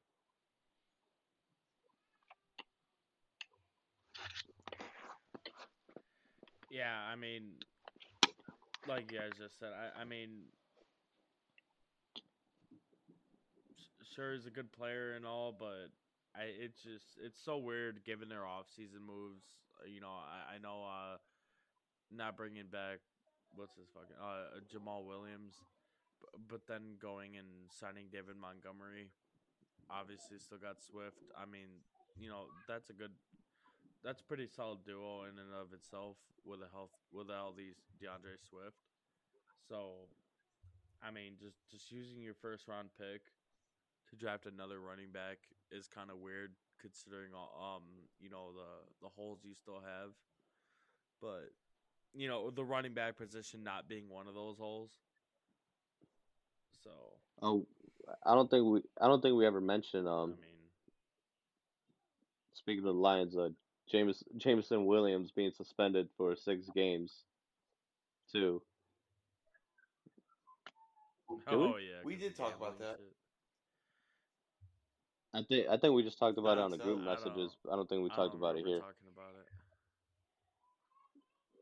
Yeah, I mean, like you guys just said, I, I mean, sure he's a good player and all, but I it's just it's so weird given their off-season moves. uh, You know, I, I know uh not bringing back what's his fucking uh Jamaal Williams, but, but then going and signing David Montgomery. Obviously, still got Swift. I mean, you know, that's a good that's pretty solid duo in and of itself with a health with all these D'Andre Swift. So, I mean, just just using your first round pick to draft another running back is kind of weird considering all um you know the the holes you still have. But you know the running back position not being one of those holes. So Oh, I don't think we I don't think we ever mentioned I um mean, speaking of the Lions, uh James Jameson Williams being suspended for six games too. Did we? oh yeah, We 'cause did talk about that. shit. I think I think we just talked about it on the group. I messages. don't I don't think we I talked don't about it remember here. talking about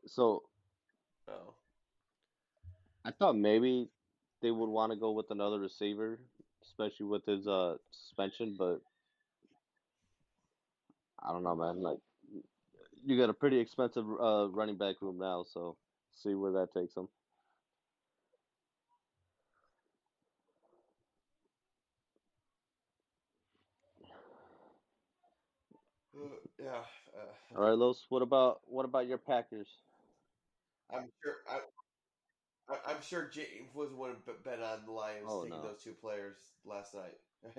it. So Oh, I thought maybe they would want to go with another receiver, especially with his uh suspension, but I don't know, man. Like you got a pretty expensive uh running back room now, so see where that takes them. Uh, yeah. All right, Los. What about what about your Packers? Uh, I'm sure. I, I- I'm sure James was have bet on the Lions Oh taking no. those two players last night.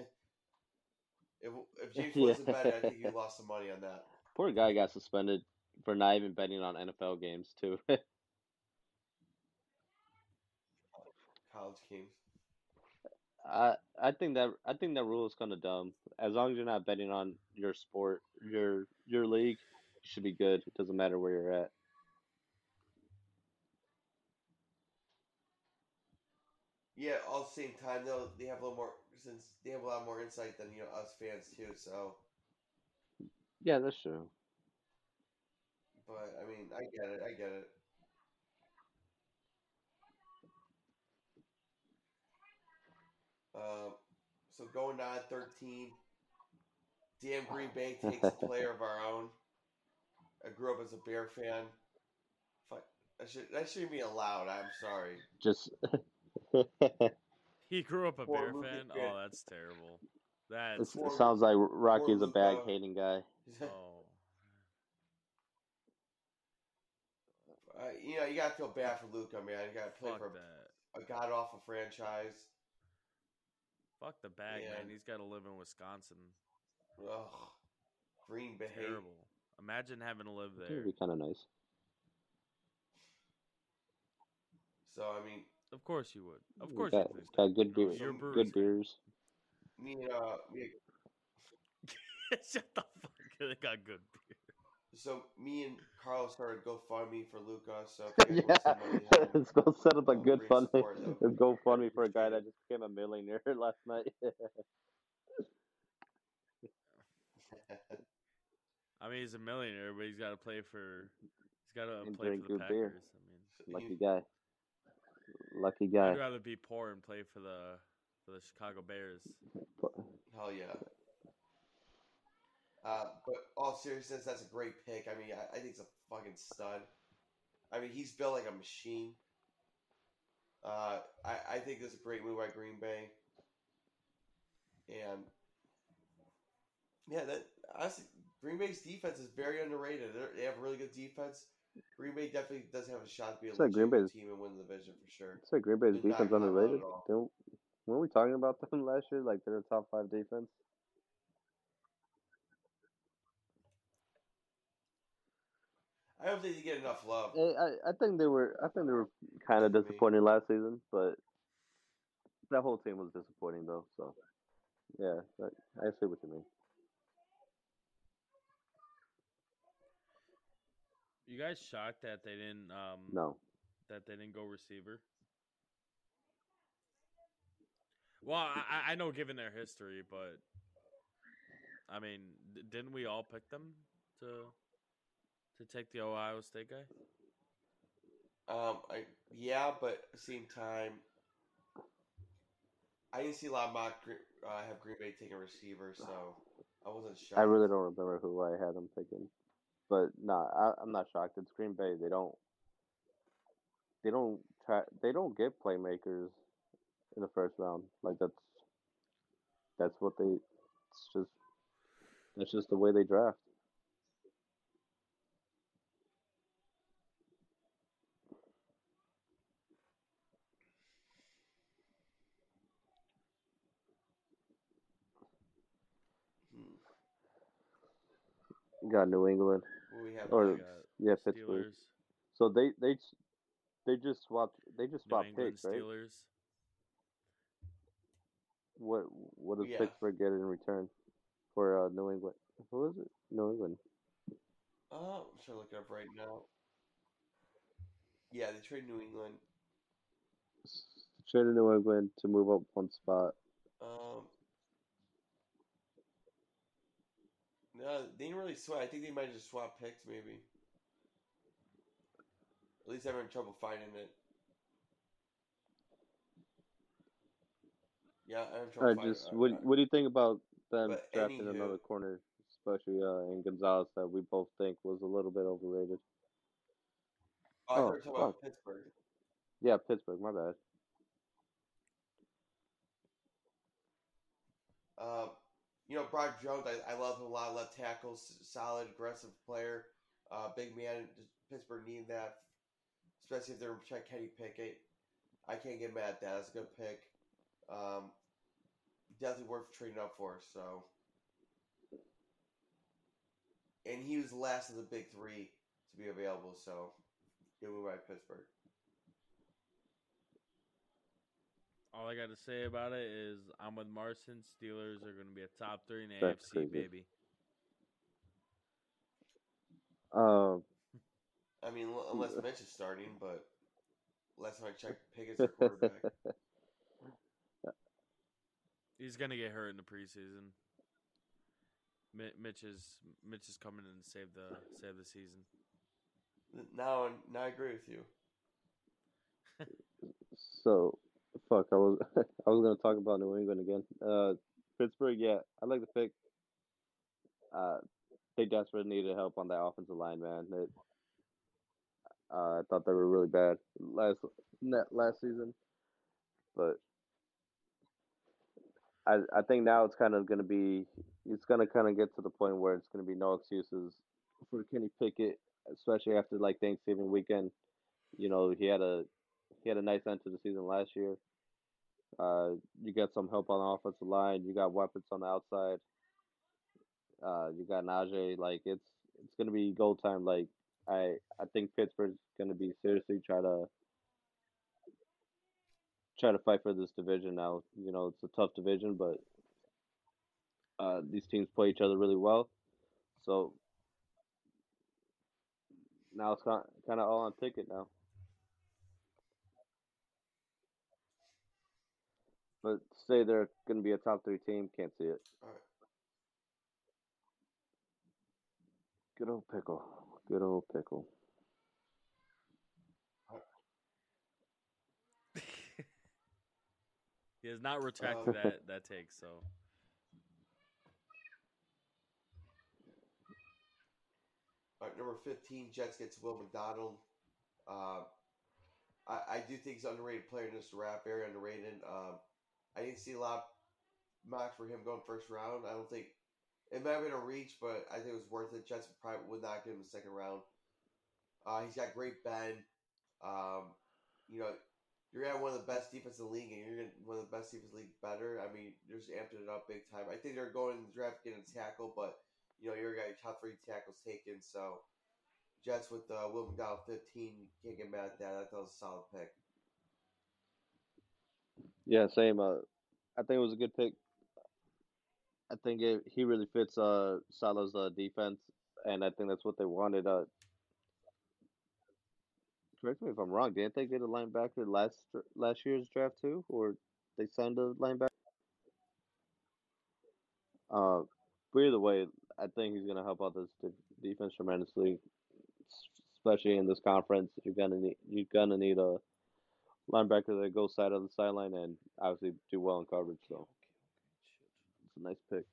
if if James wasn't betting, I think he lost some money on that. Poor guy got suspended for not even betting on NFL games too. College games. I I think that I think that rule is kind of dumb. As long as you're not betting on your sport, your your league, you should be good. It doesn't matter where you're at. Yeah, all at the same time though, they have a little more since they have a lot more insight than you know us fans too. So, Yeah, that's true. but I mean, I get it. I get it. Um, so going down at 13, damn Green Bay takes a player of our own. I grew up as a Bear fan. Fuck, that should that shouldn't be allowed. I'm sorry. Just He grew up a Poor Bear Luka fan. fan. Oh, that's terrible. it That's Poor- sounds like Rocky's a Luka. bag hating guy. oh. Uh, you know, you gotta feel bad for Luca, man. You gotta play Fuck for that. a god awful franchise. Fuck the bag, Yeah. man. He's got to live in Wisconsin. Ugh, Green Bay. Terrible. Imagine having to live there. It would be kind of nice. So I mean, Of course you would. Of course got, you would. got good No, beers. you're a Some Brewers Good beers. me uh, me, Shut the fuck. They got good beer. So me and Carlos started GoFundMe for Luca. So if you yeah, guys want some money, help him. let's go set up a good fund. support, though. Let's go fund me for a guy that just became a millionaire last night. I mean, he's a millionaire, but he's got to play for. He's got to play drink for the good beer. Packers. I mean, Lucky guy. Lucky guy. I'd rather be poor and play for the for the Chicago Bears. Hell yeah. Uh, but all seriousness, that's a great pick. I mean, I, I think he's a fucking stud. I mean, he's built like a machine. Uh, I, I think this is a great move by Green Bay. And yeah, that honestly, Green Bay's defense is very underrated. They're, they have really good defense. Green Bay definitely does have a shot to be a It's like Green Bay's- team and win the division for sure. Say Green Bay's They're defense underrated. Don't weren't we talking about them last year? Like they're a top five defense. I don't think they get enough love. I, I think they were I think they were kind of To me. disappointing last season, but that whole team was disappointing though. So yeah, that, I see what you mean. You guys shocked that they didn't um No, that they didn't go receiver? Well, I, I- I know given their history, but I mean, didn't we all pick them to to take the Ohio State guy? Um, I yeah, but at the same time, I didn't see a lot of mock Gre- uh, have Green Bay taking a receiver, so I wasn't shocked. I really don't remember who I had them picking, but nah, I, I'm not shocked. It's Green Bay. They don't. They don't try. They don't get playmakers in the first round. Like that's. That's what they. It's just. That's just the way they draft. Got New England. We have? Or- We next? got Yeah, Pittsburgh. Steelers, So they they they just swapped. They just swapped England picks, right? Steelers. What what does Yeah. Pittsburgh get in return for uh, New England? Who is it? New England. Oh, I'm trying to look it up right now. Yeah, they trade New England. Traded New England to move up one spot. Um, no, they didn't really swap. I think they might have just swap picks, maybe. At least I'm having trouble finding it. Yeah, I'm I just what Uh, what do you think about them But drafting anywho- another corner, especially uh, in Gonzalez that we both think was a little bit overrated? Oh, I Oh, about. Pittsburgh. Yeah, Pittsburgh. My bad. Um, you know, Brock Jones, I, I love him a lot. Left tackle, solid, aggressive player. Uh, big man. Pittsburgh need that, especially if they're check Kenny Pickett. I can't get mad at that. That's a good pick. Um, definitely worth trading up for. So, and he was the last of the big three to be available. So, good move by Pittsburgh. All I got to say about it is I'm with Marson. Steelers are going to be a top three in the That's AFC, crazy. baby. Um, I mean, l- unless Mitch is starting, but last time I checked, Pickett's the quarterback. He's going to get hurt in the preseason. Mitch is Mitch is coming in to save the save the season. Now, now I agree with you. so fuck, I was I was gonna talk about New England again. Uh, Pittsburgh, yeah, I like the pick. Uh, they desperately needed help on that offensive line, man. Uh, I thought they were really bad last last season, but I I think now it's kind of to be it's to kind of get to the point where it's to be no excuses for Kenny Pickett, especially after like Thanksgiving weekend. You know, he had a he had a nice end to the season last year. Uh, you got some help on the offensive line. You got weapons on the outside. Uh, you got Najee. Like it's it's gonna be goal time. Like I I think Pittsburgh's gonna be seriously try to try to fight for this division now. You know, it's a tough division, but uh, these teams play each other really well. So now it's kind of all on Pickett now. But say they're going to be a top three team, can't see it. All right. Good old pickle. Good old pickle. he has not retracted Um, that that take. So All right, number 15, Jets gets Will McDonald. Uh, I, I do think he's an underrated player in this draft, very underrated. Um, I didn't see a lot mocks for him going first round. I don't think it might have been a reach, but I think it was worth it. Jets probably would not give him a second round. Uh, he's got great bend. Um, you know, you're gonna have one of the best defense in the league, and you're gonna one of the best defense in the league better. I mean, you're just amping it up big time. I think they're going in the draft getting a tackle, but you know, you're got your top three tackles taken. So Jets with uh, Will McDonald 15, you can't get mad at that. I thought was a solid pick. Yeah, same. Uh, I think it was a good pick. I think it, he really fits uh, Salah's uh, defense, and I think that's what they wanted. Uh, correct me if I'm wrong. Didn't they get a linebacker last last year's draft too, or they signed a linebacker? Uh, but either way, I think he's to help out this de- defense tremendously, especially in this conference. You're gonna need you're gonna need a linebacker that goes side of the sideline and obviously do well in coverage. So it's a nice pick.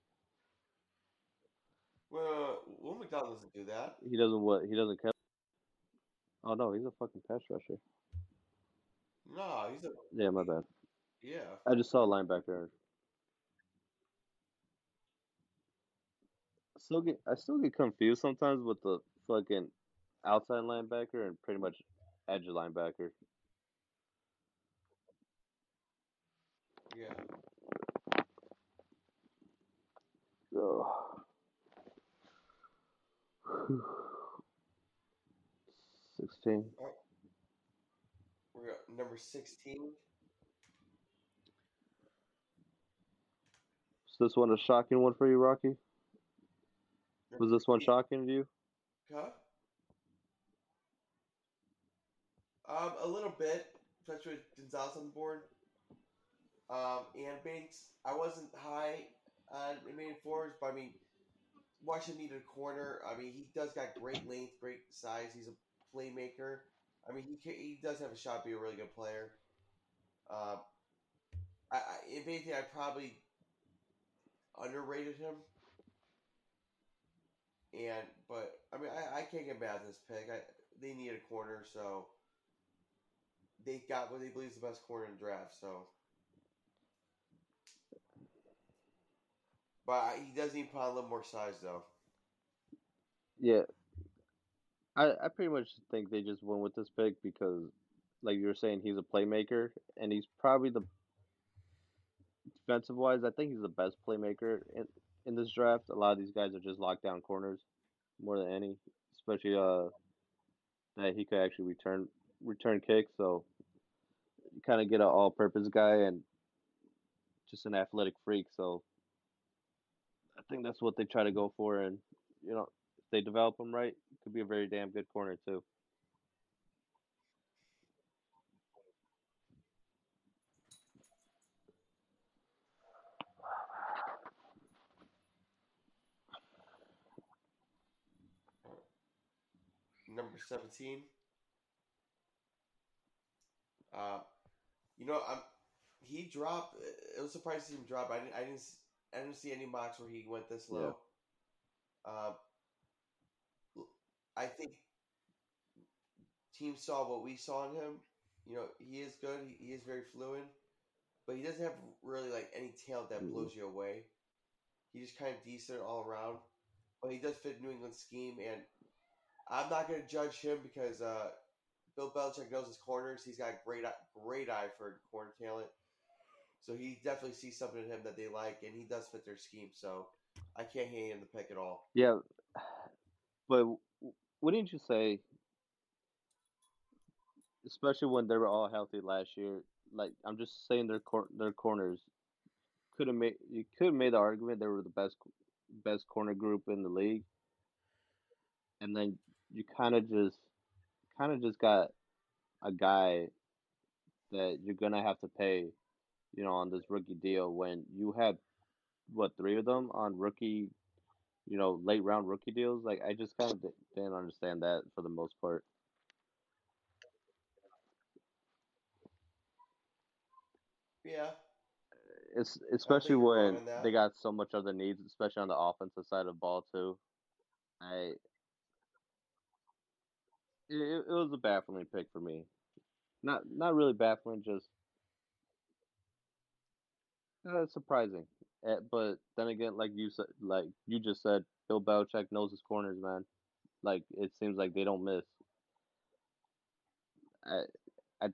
Well, Will McDonald doesn't do that. He doesn't what he doesn't catch. Oh no, he's a fucking pass rusher. No, he's a Yeah, my bad. yeah. I just saw a linebacker. I still get I still get confused sometimes with the fucking outside linebacker and pretty much edge linebacker. Yeah. Oh. Sixteen. We're at number 16. Is this one a shocking one for you, Rocky? Was this one shocking to you? Huh? Um, a little bit, especially with Gonzalez on the board. Um, and Banks, I wasn't high on main forwards, but I mean, Washington needed a corner. I mean, he does got great length, great size. He's a playmaker. I mean, he can, he does have a shot to be a really good player. Um, I, I, if anything, I probably underrated him. And but I mean, I, I can't get mad at this pick. I, they need a corner, so they got what they believe is the best corner in the draft. So, but he does need on a little more size, though. Yeah. I I pretty much think they just went with this pick because, like you were saying, he's a playmaker and he's probably the defensive wise. I think he's the best playmaker in in this draft. A lot of these guys are just lockdown corners more than any, especially uh that he could actually return return kicks. So you kind of get an all purpose guy and just an athletic freak. So I think that's what they try to go for, and you know if they develop him right, could be a very damn good corner too. Number seventeen. Uh, you know, I'm he dropped. It was surprising to see him drop. I didn't. I didn't. I didn't see any mocks where he went this low. Uh, I think teams saw what we saw in him. You know, he is good. He, he is very fluid, but he doesn't have really like any talent that Mhm. blows you away. He's just kind of decent all around, but he does fit New England scheme. And I'm not going to judge him because uh, Bill Belichick knows his corners. He's got great great eye for corner talent. So he definitely sees something in him that they like, and he does fit their scheme. So I can't hate him the pick at all. Yeah, but wouldn't you say, especially when they were all healthy last year? Like I'm just saying, their cor- their corners could have made you could have made the argument they were the best best corner group in the league, and then you kind of just kind of just got a guy that you're gonna have to pay, you know, on this rookie deal when you had what three of them on rookie you know, late round rookie deals. Like I just kind of didn't understand that for the most part. Yeah, It's especially when they got so much other needs, especially on the offensive side of ball too. I it, it was a baffling pick for me. Not not really baffling, just uh, surprising. Eh, but then again, like you said, like you just said, Bill Belichick knows his corners, man. Like it seems like they don't miss. I, I.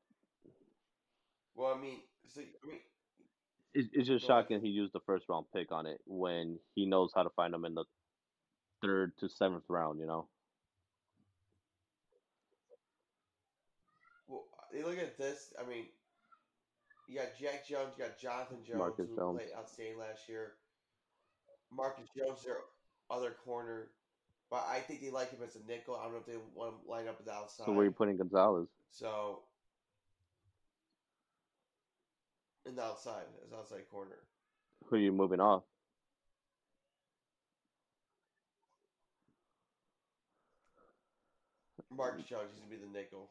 Well, I mean, so I mean, It, it's just Go ahead. shocking he used the first round pick on it when he knows how to find them in the third to seventh round. You know, well, you look at this. I mean, you got Jack Jones, you got Jonathan Jones, Marcus who Jones. played outstanding last year. Marcus Jones, their other corner, but I think they like him as a nickel. I don't know if they want to line up at the outside. so where you putting Gonzalez? So, in the outside, as outside corner. Who are you moving off? Marcus Jones, he's gonna be the nickel.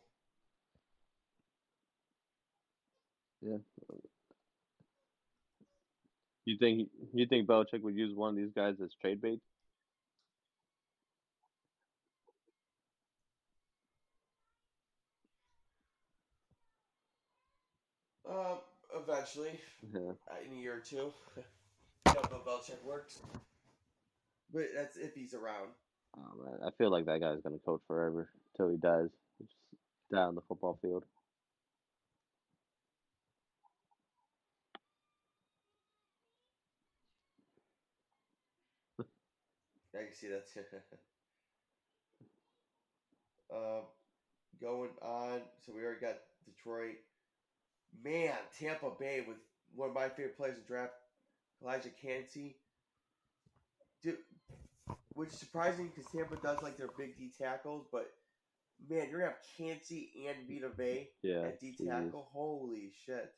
You think you think Belichick would use one of these guys as trade bait? Um, eventually, Yeah. uh, in a year or two. That's how Belichick works. But that's if he's around. Oh man, I feel like that guy's gonna coach forever till he dies. Just die on the football field. I can see that. um, going on. So we already got Detroit. Man, Tampa Bay with one of my favorite players in draft, Calijah Kancey. Dude, which is surprising because Tampa does like their big D tackles, but man, you're gonna have Cansey and Vita Vea Yeah. at D tackle. Holy shit!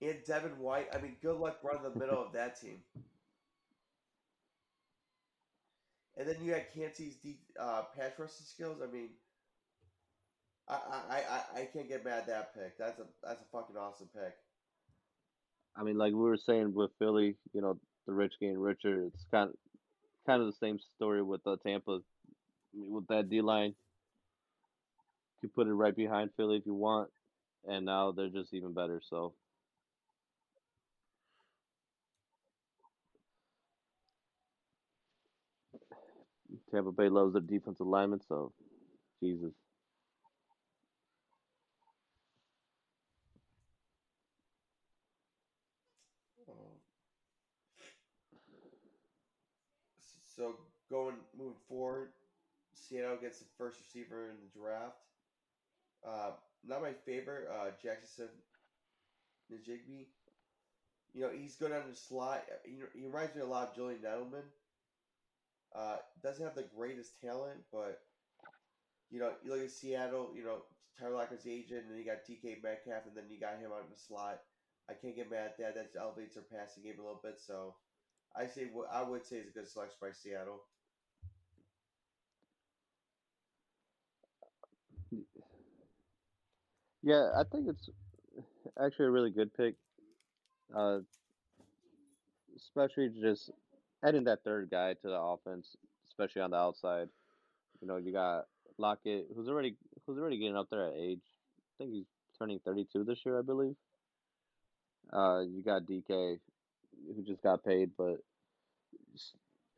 And Devin White. I mean, good luck running the middle of that team. And then you had Kancey's deep uh, pass rushing skills. I mean, I, I, I, I can't get mad at that pick. That's a that's a fucking awesome pick. I mean, like we were saying with Philly, you know, the rich getting richer. It's kind of kind of the same story with uh, Tampa. I mean, with that D line, you put it right behind Philly if you want, and now they're just even better. So Tampa Bay loves their defensive linemen. So Jesus, so going moving forward, Seattle gets the first receiver in the draft. Uh, not my favorite, uh, Jaxon Njigba. You know, he's good on the slot. Know, he reminds me a lot of Julian Edelman. Uh, doesn't have the greatest talent, but you know, you look at Seattle. You know, Tyler Lockett's agent, and then you got DK Metcalf, and then you got him out in the slot. I can't get mad at that. That elevates their passing game a little bit. So, I say what I would say is a good selection by Seattle. yeah, I think it's actually a really good pick. Uh, especially just adding that third guy to the offense, especially on the outside. You know, you got Lockett, who's already who's already getting up there at age. I think he's turning 32 this year, I believe. Uh, you got DK, who just got paid, but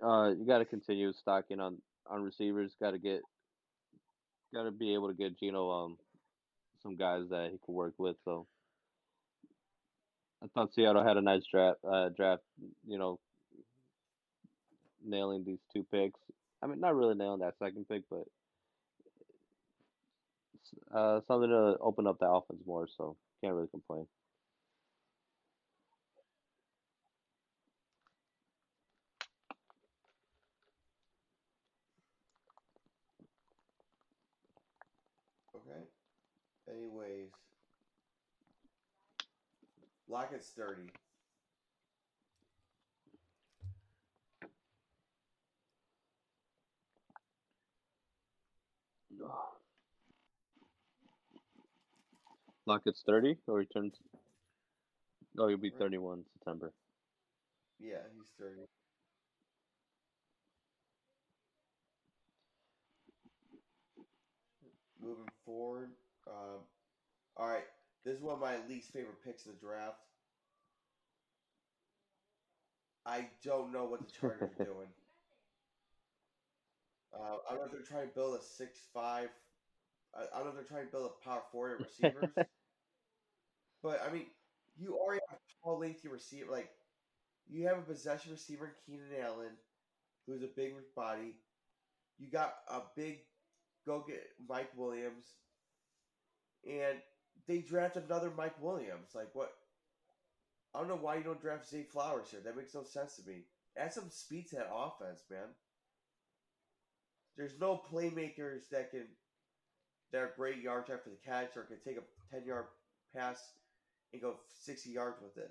uh, you got to continue stocking on on receivers. Got to get, got to be able to get Geno um some guys that he could work with. So I thought Seattle had a nice draft. Uh, draft, you know, nailing these two picks. I mean, not really nailing that second pick, but uh, something to open up the offense more. So can't really complain. Okay. Anyways, Lockett's thirty. Lockett's 30 or he turns. Oh, he'll be 31 September. Yeah, he's thirty. Moving forward, um, all right. This is one of my least favorite picks in the draft. I don't know what the Chargers are doing. Uh, I don't know if they're trying to build a six-five. I, I don't know if they're trying to build a power forward at receivers. but I mean, you already have a tall, lengthy receiver. Like you have a possession receiver, Keenan Allen, who's a big body. You got a big go get Mike Williams, and they draft another Mike Williams. Like what? I don't know why you don't draft Zay Flowers here. That makes no sense to me. Add some speed to that offense, man. There's no playmakers that can that great yards after the catch or can take a ten yard pass and go sixty yards with it.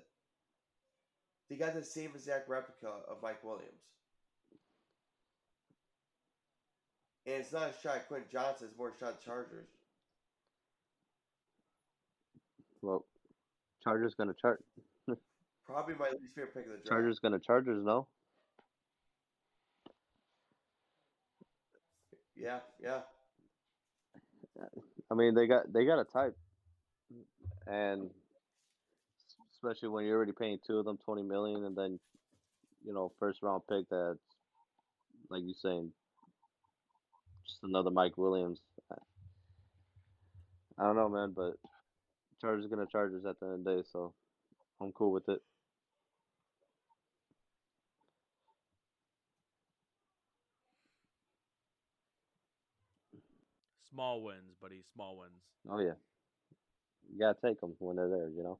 They got the same exact replica of Mike Williams. And it's not a shot at Quentin Johnston, it's more a shot at Chargers. Well, Chargers gonna chart. Probably my least favorite pick of the draft. Chargers gonna Chargers, no? Yeah, yeah. I mean, they got they got a type, and especially when you're already paying two of them 20 million, and then you know first round pick that's like you saying, just another Mike Williams. I don't know, man, but Chargers gonna Chargers at the end of the day, so I'm cool with it. Small wins, buddy. Small wins. Oh yeah, you gotta take them when they're there, you know.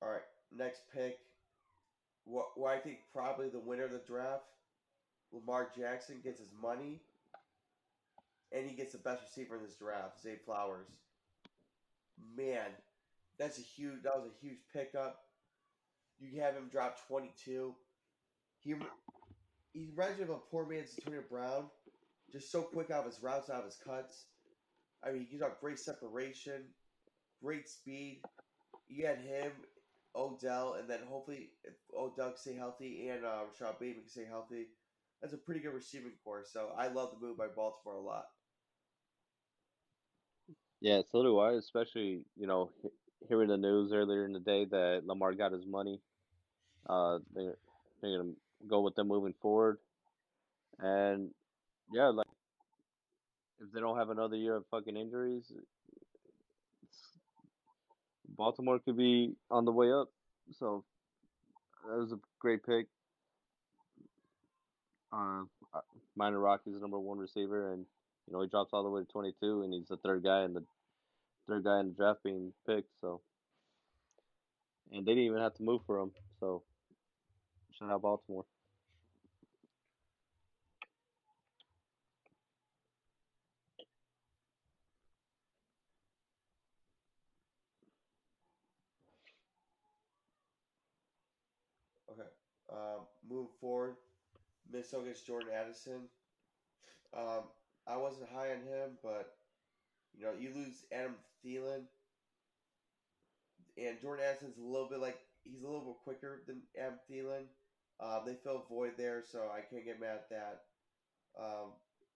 All right, next pick. What, what I think probably the winner of the draft, Lamar Jackson gets his money, and he gets the best receiver in this draft, Zay Flowers. Man, that's a huge. That was a huge pickup. You have him drop twenty two. He he reminds me of a poor man's Antonio Brown, just so quick out of his routes, out of his cuts. I mean, he's got great separation, great speed. You had him Odell, and then hopefully if Odell can stay healthy and uh, Rashod Bateman can stay healthy. That's a pretty good receiving core. So I love the move by Baltimore a lot. Yeah, so do I. Especially you know hearing the news earlier in the day that Lamar got his money. Uh, they're they're gonna go with them moving forward, and yeah, like if they don't have another year of fucking injuries, Baltimore could be on the way up. So that was a great pick. Uh, Minor the number one receiver, and you know he drops all the way to 22, and he's the third guy in the third guy in the draft being picked. So, and they didn't even have to move for him. So, shout out Baltimore. Okay. Um, moving forward, Minnesota gets Jordan Addison. Um, I wasn't high on him, but you know, you lose Adam Thielen, and Jordan Addison's a little bit like he's a little bit quicker than Adam Thielen. Um, they fill void there, so I can't get mad at that. Um,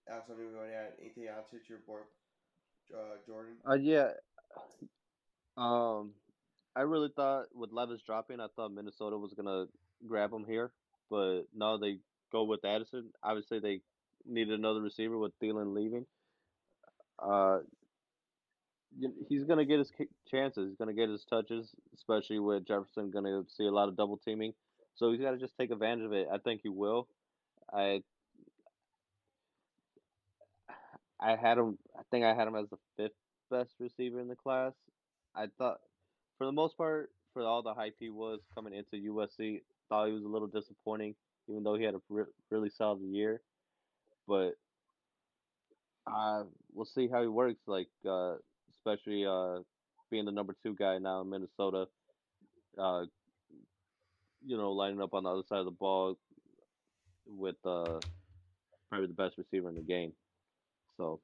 Alex, I'm going to add anything else to your board, uh, Jordan? Uh, yeah. Um, I really thought with Levis dropping, I thought Minnesota was gonna grab him here, but no, they go with Addison. Obviously, they needed another receiver with Thielen leaving. Uh, he's gonna get his chances. He's gonna get his touches, especially with Jefferson. Gonna see a lot of double teaming, so he's got to just take advantage of it. I think he will. I I had him. I think I had him as the fifth best receiver in the class. I thought, for the most part, for all the hype he was coming into USC, thought he was a little disappointing, even though he had a re- really solid year. But uh, we'll see how he works. Like, uh, especially uh, being the number two guy now in Minnesota. Uh, you know, lining up on the other side of the ball with uh, probably the best receiver in the game. So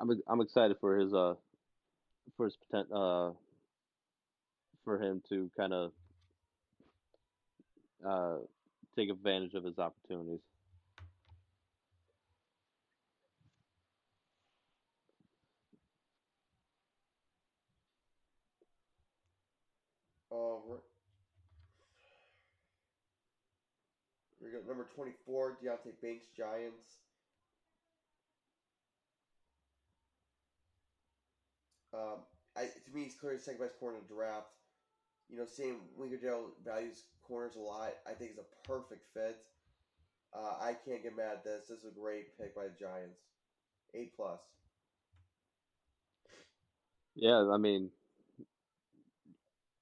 I'm I'm excited for his uh for his potential uh for him to kind of uh take advantage of his opportunities. Uh, we got number 24, Deonte Banks, Giants. Um, I, to me, he's clearly second best corner in the draft. You know, seeing Wingerdale values corners a lot, I think is a perfect fit. Uh, I can't get mad at this. This is a great pick by the Giants. A plus. Yeah, I mean,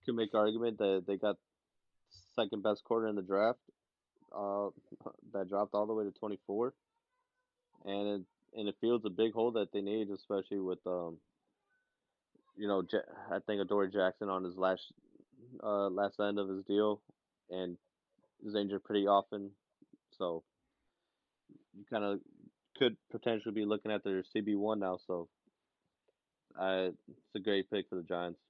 could make argument that they got second best corner in the draft. Uh, that dropped all the way to 24, and it, and it feels a big hole that they need, especially with um, you know, I think Adoree' Jackson on his last uh, last end of his deal, and is injured pretty often, so you kind of could potentially be looking at their CB one now. So, uh, it's a great pick for the Giants.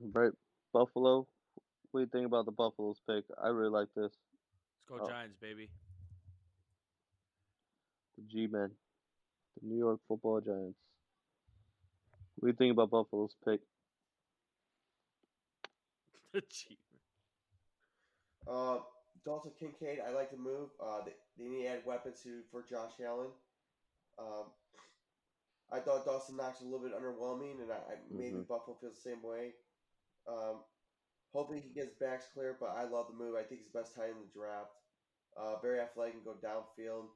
Right, Buffalo. What do you think about the Buffalo's pick? I really like this. Let's go oh. Giants, baby. The G-men, the New York Football Giants. What do you think about Buffalo's pick? the G. Uh, Dalton Kincaid, I like the move. Uh, they, they need to add weapons to for Josh Allen. Um, I thought Dawson Knox was a little bit underwhelming, and I, I maybe mm-hmm. Buffalo feels the same way. Um, hopefully he gets backs clear, but I love the move. I think he's the best tight end in the draft. Uh, very athletic and go downfield.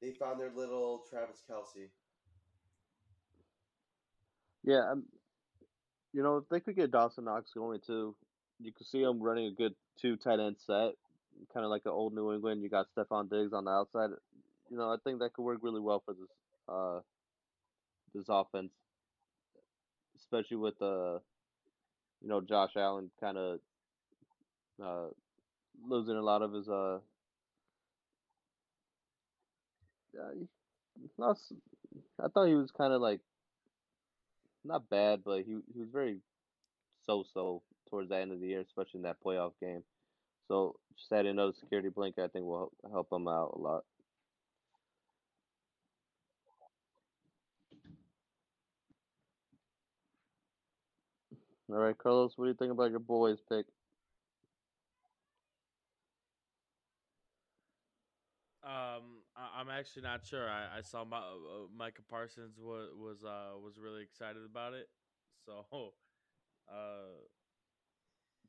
They found their little Travis Kelce. Yeah, um, you know if they could get Dawson Knox going too, you could see them running a good two tight end set, kind of like an old New England. You got Stefon Diggs on the outside. You know, I think that could work really well for this uh this offense, especially with the uh, you know, Josh Allen kind of uh, losing a lot of his uh, not, I thought he was kind of like not bad, but he he was very so-so towards the end of the year, especially in that playoff game. So just adding another security blanket, I think will help him out a lot. All right, Carlos, what do you think about your boys' pick? Um, I, am actually not sure. I, I saw my, uh, Micah Parsons was was uh, was really excited about it, so uh,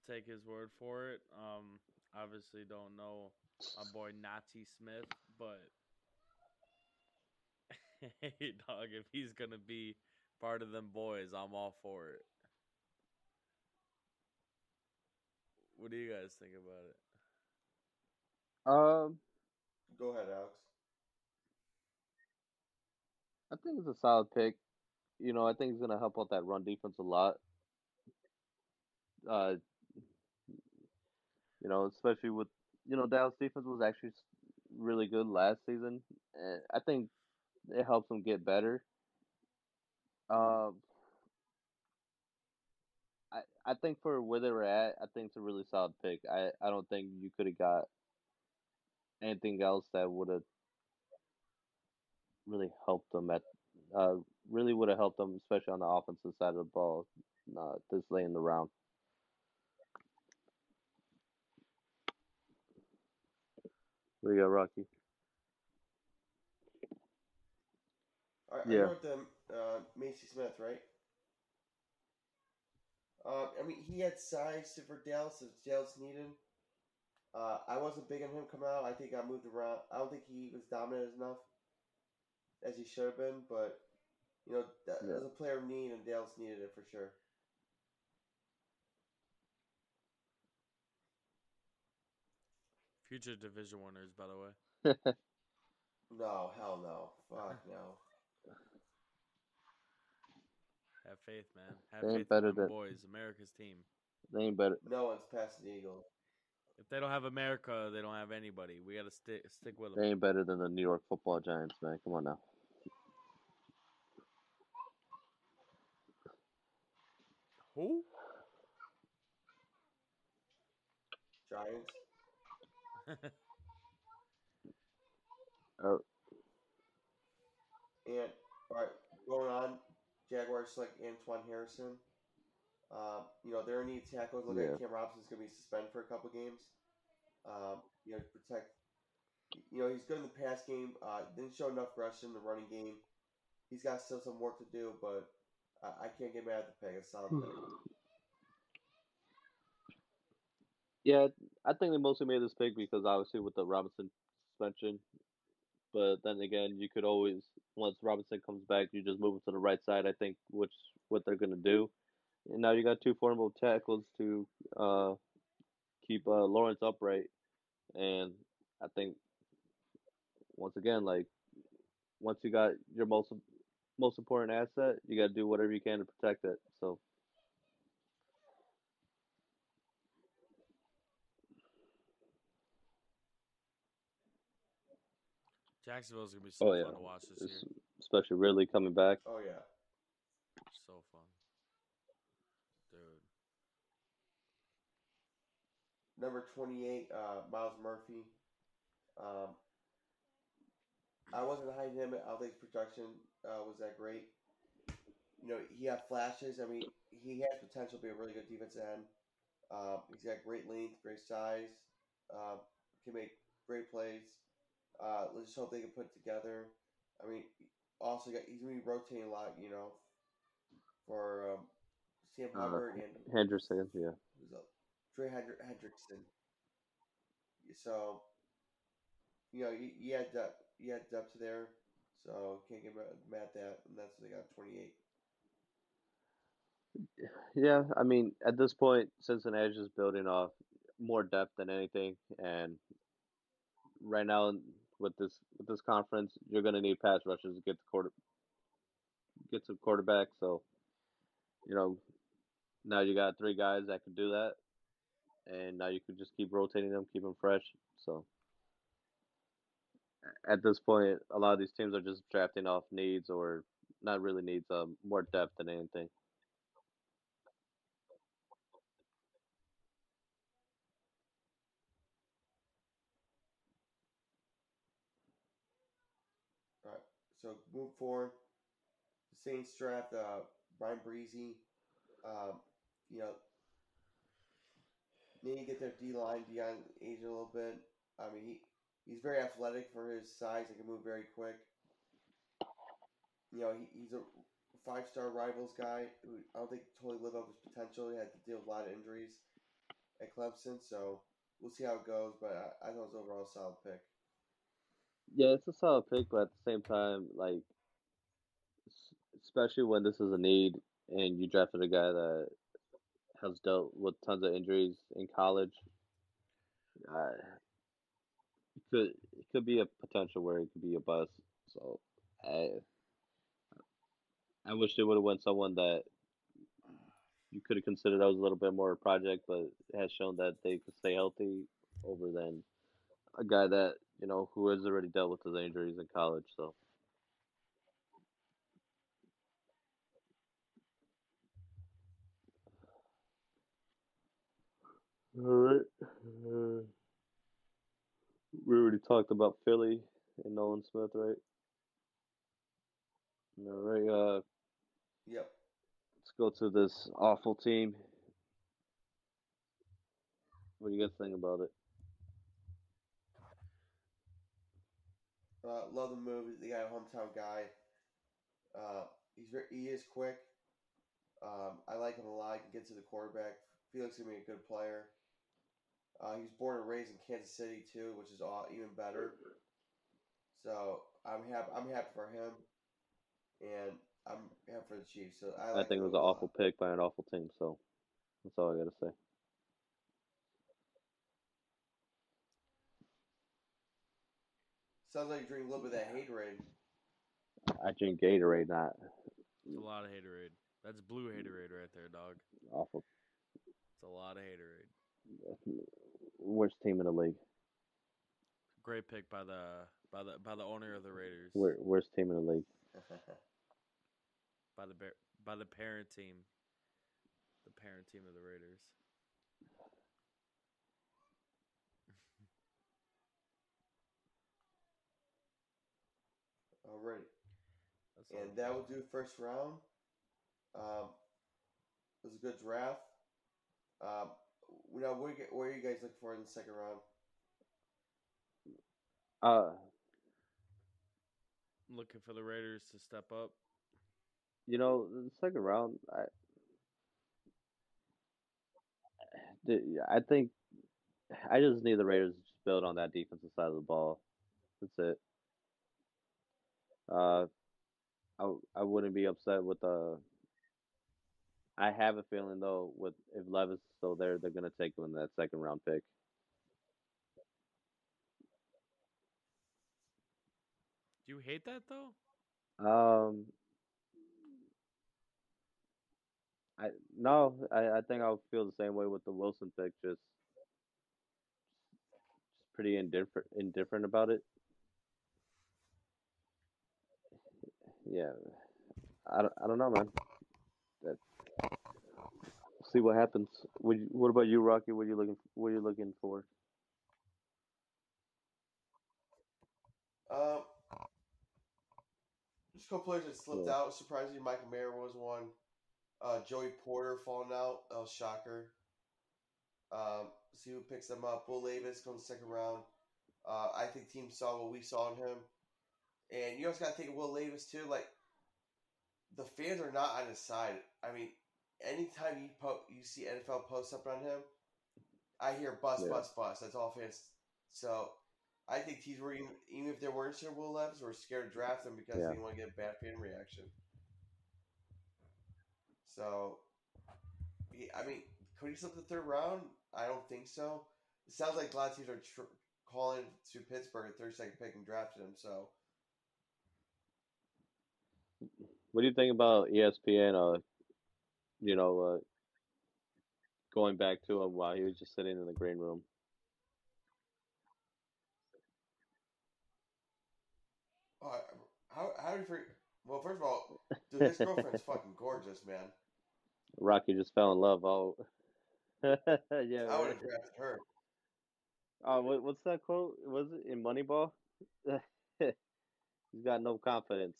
take his word for it. Um, obviously don't know my boy Nati Smith, but hey, dog, if he's gonna be part of them boys, I'm all for it. What do you guys think about it? Um, go ahead, Alex. I think it's a solid pick. You know, I think it's gonna help out that run defense a lot. Uh, you know, especially with you know Dallas defense was actually really good last season, and I think it helps them get better. Um, I I think for where they were at, I think it's a really solid pick. I I don't think you could have got anything else that would have really helped them at uh really would have helped them, especially on the offensive side of the ball, uh, this late in the round. There you go, Rocky. Yeah. I wrote them uh, Mazi Smith, right? Uh, I mean, he had size for Dallas if Dallas needed. Uh, I wasn't big on him coming out. I think I moved around. I don't think he was dominant enough as he should have been, but you know, that, Yeah. as a player of need, and Dallas needed it for sure. Future division winners, by the way. No, hell no, fuck no. Have faith, man. Have They ain't faith better in them than- boys. America's team. they ain't better. No one's passing the Eagles. If they don't have America, they don't have anybody. We got to stick stick with They them. ain't better than the New York Football Giants, man. Come on now. Who? Giants. Uh, And all right, going on, Jaguars select Antoine Harrison. Um, you know they're in need of tackles. Look Yeah. like Cam Robinson's gonna be suspended for a couple games. Um, you know, protect. You know he's good in the pass game. Uh, didn't show enough aggression in the running game. He's got still some work to do, but I, I can't get mad at the pick. It's a solid pick. Yeah, I think they mostly made this pick because obviously with the Robinson suspension. But then again, you could always once Robinson comes back, you just move him to the right side. I think which what they're gonna do. And now you got two formidable tackles to uh, keep uh, Lawrence upright, and I think once again, like once you got your most most important asset, you got to do whatever you can to protect it. So Jacksonville's gonna be so Oh, yeah. fun to watch this year. especially Ridley coming back. Oh yeah. So fun, dude. Number 28, uh, Myles Murphy. Um, I wasn't hiding him. I don't think his production uh, was that great. You know, he had flashes. I mean, he has potential to be a really good defensive end. Um, he's got great length, great size, um, can make great plays. Uh, let's just hope they can put it together. I mean, also got he's gonna be rotating a lot. You know, for um, Sam Uh, Hubbard and Henderson, yeah. who's up? Trey Hendri- Hendrickson. So, you know, you, you had depth, you had depth there, so can't get mad at that, and that's what they got twenty eight. Yeah, I mean, at this point, Cincinnati's just building off more depth than anything, and right now with this with this conference, you're gonna need pass rushers to get the quarter get some quarterback. So, you know, now you got three guys that can do that, and now you can just keep rotating them, keep them fresh. So, at this point, a lot of these teams are just drafting off needs or not really needs, um, more depth than anything. All right, so move forward. The Saints draft uh, Bryan Bresee. Um, you know, need to get their D line, D line age a little bit. I mean, he, he's very athletic for his size and can move very quick. You know, he, he's a five star rivals guy who I don't think totally lived up his potential. He had to deal with a lot of injuries at Clemson, so we'll see how it goes. But I, I thought it was overall a solid pick. Yeah, it's a solid pick, but at the same time, like, especially when this is a need and you drafted a guy that has dealt with tons of injuries in college, uh, it could it could be a potential where it could be a bust. So, I I wish they would have went someone that you could have considered that was a little bit more of a project, but has shown that they could stay healthy over than a guy that you know who has already dealt with his injuries in college. So. All right. Uh, we already talked about Philly and Nolan Smith, right? All right. Uh, Yep. let's go to this awful team. What do you guys think about it? Uh, love the move. The guy, hometown guy. Uh, he's very, he is quick. Um, I like him a lot. He can get to the quarterback. Felix is gonna be a good player. Uh, he was born and raised in Kansas City too, which is all, even better. So I'm happy. I'm happy for him, and I'm happy for the Chiefs. So I, I think it was an move a lot. awful pick by an awful team. So that's all I gotta say. Sounds like you drink a little bit of that haterade. I drink Gatorade, not It's a lot of haterade. That's blue haterade right there, dog. awful. It's a lot of haterade. Worst team in the league. Great pick by the by the by the owner of the Raiders. Worst team in the league. By the by the parent team. The parent team of the Raiders. Alright. That's And it that is. will do first round. Um, it was a good draft. Um, now, what, you- what are you guys looking for in the second round? Uh, looking for the Raiders to step up. you know, the second round, I, the- I think, I just need the Raiders to just build on that defensive side of the ball. That's it. Uh, I I wouldn't be upset with uh I have a feeling though, with if Levis is still there, they're gonna take him in that second round pick. Do you hate that though? Um, I no, I, I think I'll feel the same way with the Wilson pick. Just, just pretty indifferent, indifferent about it. Yeah, I don't, I don't know, man. That, see what happens. What, what about you, Rocky? What are you looking, what are you looking for? Um, just a couple players that slipped Yeah. out. Surprisingly, Michael Mayer was one. Uh, Joey Porter falling out. That was shocker. Um, see who picks them up. Will Levis comes second round. Uh, I think teams saw what we saw in him. And you also got to think of Will Levis, too. Like, the fans are not on his side. I mean, anytime you po- you see NFL posts up on him, I hear bust, Yeah. bust, bust. That's all fans. So I think teams were even, even if they weren't sure Will Levis, were scared to draft him because Yeah. they didn't want to get a bad fan reaction. So, I mean, could he slip the third round? I don't think so. It sounds like a lot of teams are tr- calling to Pittsburgh at 32nd pick and drafted him. So, What do you think about ESPN? Uh, you know, uh, going back to him while he was just sitting in the green room. uh, how how do you? Well, first of all, dude, his girlfriend's fucking gorgeous, man. Rocky just fell in love. Oh, yeah. I would have drafted her. Oh, what, what's that quote? Was it in Moneyball? He's got no confidence.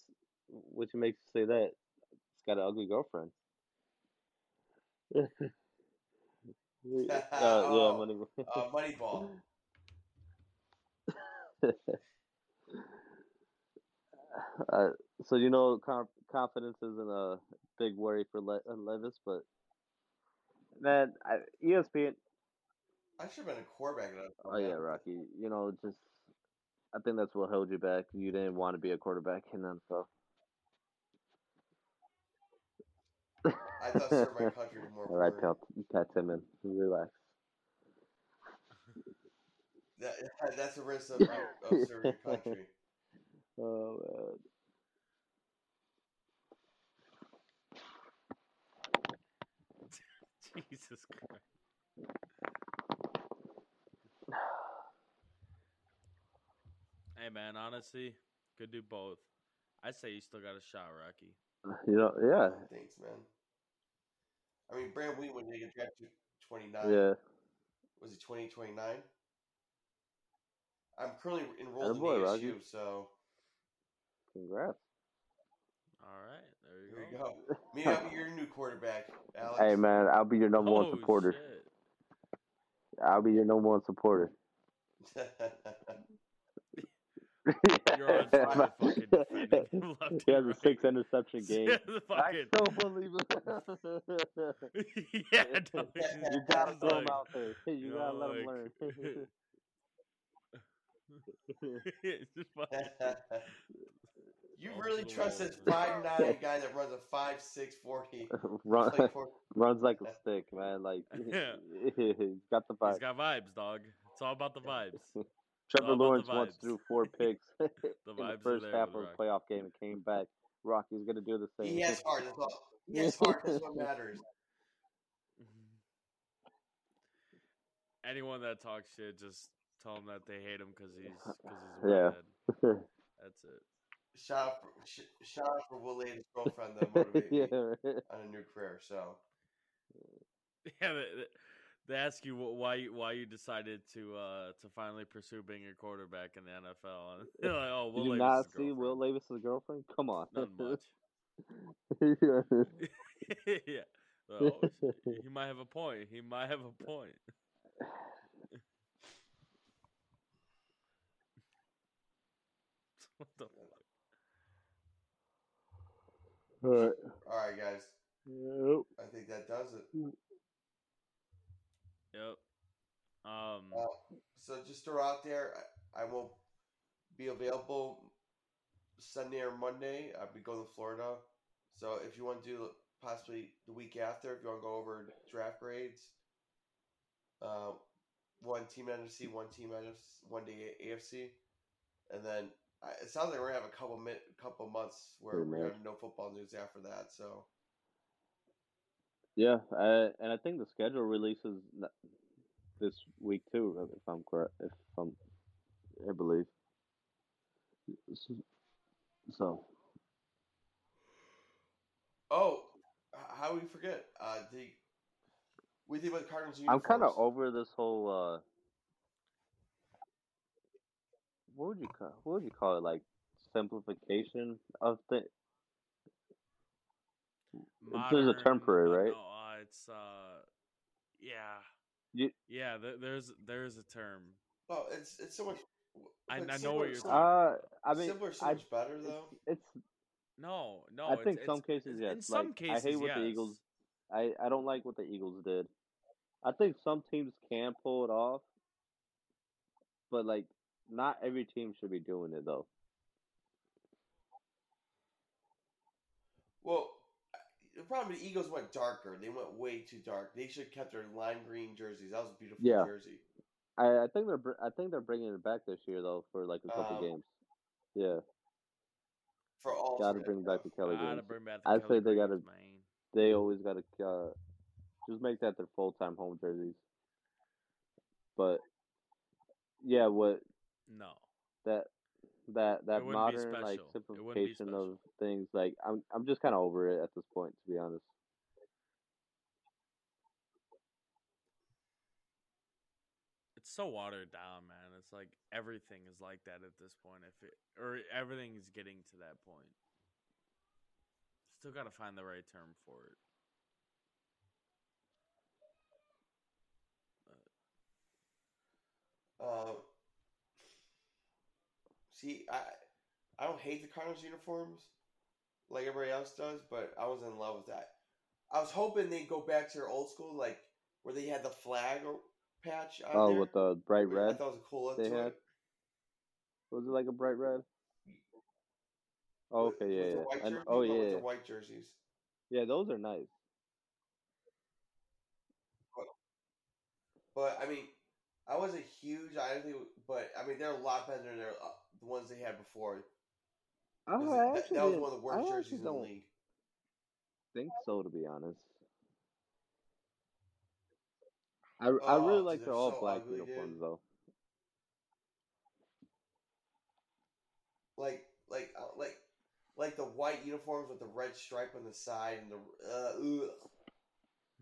Which makes you say that? He's got an ugly girlfriend. uh, yeah, Oh, Moneyball. Uh, Moneyball. uh, so you know, conf- confidence isn't a big worry for Le- uh, Levis, but man, I, ESPN. I should have been a quarterback. Oh yeah, Rocky. You know, just I think that's what held you back. You didn't want to be a quarterback in NFL. I thought Sir Mike Hunter did more. All right, Pat, Pat Tillman, relax. That, that's the risk of, of serving country. Oh man. Jesus Christ. Hey man, honestly, could do both. I say you still got a shot, Rocky. You know, yeah, Thanks, man. I mean, Brand Wheatwood didn't get drafted 29. yeah. Was he 20, 29? I'm currently enrolled Attaboy, in Rocky. ASU, so Congrats. All right, there you here we go. go. Maybe I'll be your new quarterback, Alex. Hey man, I'll be your number one Oh, supporter. shit. I'll be your number one supporter. You're on fire, fucking defending he and has a right. six interception game. The I fucking- still believe it. yeah, don't- you gotta it's throw him out there. You you gotta know, let him like- learn. It's just fucking- you really trust this five nine guy that runs a five six forty? Run, Like for, runs like a stick, man. Like Yeah. he's got the He's vibe. got vibes, dog. It's all about the vibes. Trevor oh, all about the Lawrence once threw four picks The in the first half of with a playoff game and came back. Rocky's gonna do the same. he has heart. That's all. He has heart. That's what matters. Mm-hmm. Anyone that talks shit, just tell them that they hate him because he's because he's a Yeah. That's it. Shout out for, sh- shout out for Will Lane's girlfriend that motivated me yeah. on a new career. So Yeah, they, they- they ask you why you- why you decided to uh to finally pursue being a quarterback in the NFL. And they're like, oh, Will Did you Levis' not see girlfriend." Will Levis's girlfriend? Come on. Not much. Yeah. yeah. Oh, he might have a point. He might have a point. what the fuck? All right. all right, guys. Yep. I think that does it. Yep. Um. Uh, so just throw out there, I, I won't be available Sunday or Monday. I'll be going to Florida. So if you want to do possibly the week after, if you want to go over draft grades, uh, one team NFC, one team NFC, one day AFC, and then I, it sounds like we're gonna have a couple min, couple months where we're gonna have no football news after that. So Yeah, I, and I think the schedule releases this week too, if I'm correct. If I'm, I believe. So oh, how do we forget? Uh, the we think about the Cardinals. I'm kind of over this whole. uh What would you call? What would you call it? Like simplification of the. There's a term for it, uh, right? No, uh, it's uh, yeah, You- yeah. There, there's there's a term. Oh, it's it's so much. I- but I know simpler- what you're simpler- talking Uh, I mean, simpler is so I, much better though. it's No, no. I it's- think some it's- cases, in yes. some Like, I hate what the. Eagles- I, I don't like what the Eagles did. I think some teams can pull it off, but like not every team should be doing it though. Well, the problem the Eagles went darker. They went way too dark. They should have kept their lime green jerseys. That was a beautiful Yeah. jersey. I, I think they're br- I think they're bringing it back this year though for like a couple Um, games. Yeah, For all gotta bring back the Kelly Gotta games. bring back the I'd Kelly say they gotta- They always gotta uh, just make that their full time home jerseys. But yeah, what No. that that that modern like special. It wouldn't be simplification of things like I'm I'm just kind of over it at this point to be honest. It's so watered down, man. It's like everything is like that at this point. If it or everything is getting to that point. Still got to find the right term for it. Uh, see, I I don't hate the Cardinals uniforms like everybody else does, but I was in love with that. I was hoping they'd go back to their old school, like where they had the flag or patch on Oh, there. with the bright red. I thought it was a cool look they had? it. Was it like a bright red? Oh, okay, yeah, yeah. And, oh, yeah, the white jerseys. yeah. Those are nice. But I mean, I wasn't huge. I think, but I mean, they're a lot better than their, uh, the ones they had before. Oh, 'Cause I that, that was one of the worst actually jerseys in the league. think so, to be honest. I, I really Oh, like they're their all so black ugly, uniforms dude. though. Like, like, uh, like, like the white uniforms with the red stripe on the side and the uh, ugh.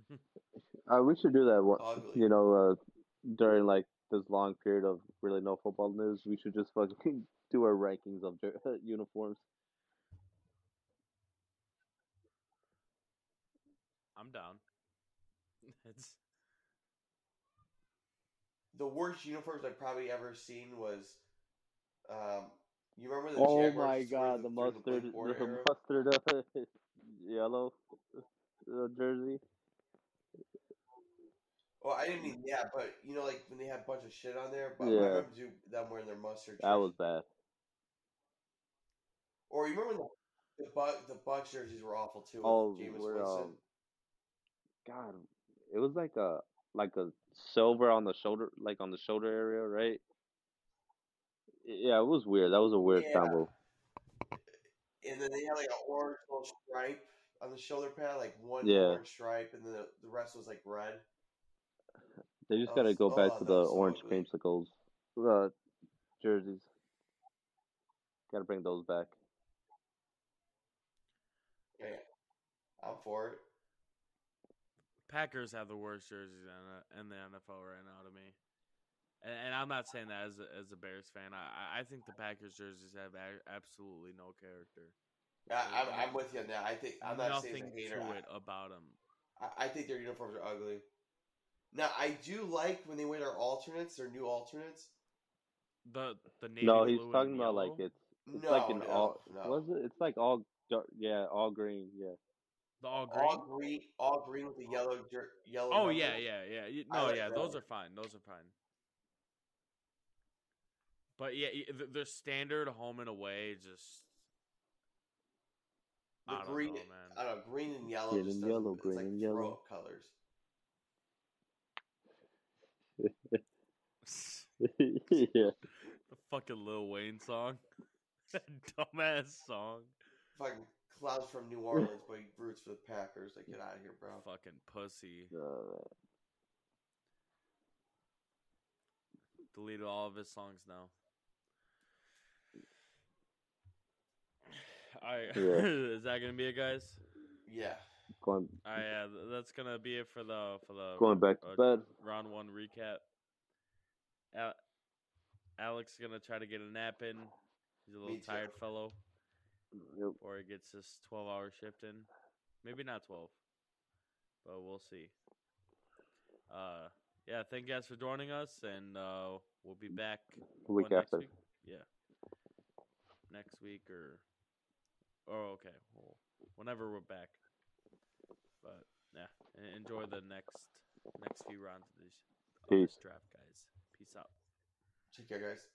Uh, we should do that. One, Ugly. you know, uh, during like this long period of really no football news, we should just fucking do our rankings of jer- uniforms. I'm down. It's the worst uniforms I've probably ever seen was, um, you remember the Oh Jaguars my used to wear god, the during mustard, Blake Bortles the mustard uh, yellow uh, jersey. Well, I didn't mean yeah, but you know, like when they had a bunch of shit on there. But I Yeah. remember do- them wearing their mustard. That jerseys. was bad. Or you remember the the Buck the Bucks jerseys were awful too. Oh, Winston. um, God, it was like a like a silver on the shoulder, like on the shoulder area, right? Yeah, it was weird. That was a weird Yeah. combo. and then they had like an orange little stripe on the shoulder pad, like one Yeah. orange stripe, and then the, the rest was like red. They just That gotta was- go back to the so orange ugly. creamsicles, the jerseys. Gotta bring those back. Yeah, I'm for it. Packers have the worst jerseys in, in the NFL right now to me. And, and I'm not saying that as a, as a Bears fan. I, I think the Packers jerseys have a, absolutely no character. I, I'm, I'm with you on that. I think I'm not Nothing saying it's a hater. to it about them. I, I think their uniforms are ugly. Now I do like when they wear their alternates, their new alternates. The the navy No, he's blue and talking about like it's it's no, like an no, all. no. Was it? It's like all dark. Yeah, all green. Yeah. the all green. all green, all green with the yellow, jer- yellow. Oh numbers. yeah, yeah, yeah. No, like yeah, those those. are fine. Those are fine. But yeah, y- th- their standard home and away just. The I don't green, know, I don't know, green and yellow. Green just and yellow, it's green like and yellow. colors. Yeah. the fucking Lil Wayne song. that dumbass song. Fucking clouds from New Orleans, but he roots for the Packers. Like, get out of here, bro. Fucking pussy. Uh, Deleted all of his songs now. Alright, Yeah. is that gonna be it, guys? Yeah. Going Alright, yeah, that's gonna be it for the for the going back to uh, bed. round one recap. Al- Alex is gonna try to get a nap in. He's a little Me too. tired fellow, Yep. or he gets his twelve-hour shift in. Maybe not twelve, but we'll see. Uh, yeah, thank you guys for joining us, and uh, we'll be back week after. week? Yeah, next week or oh, okay, well, whenever we're back. But yeah, enjoy the next next few rounds of this, Peace. Of this draft, guys. Peace out. Take care, guys.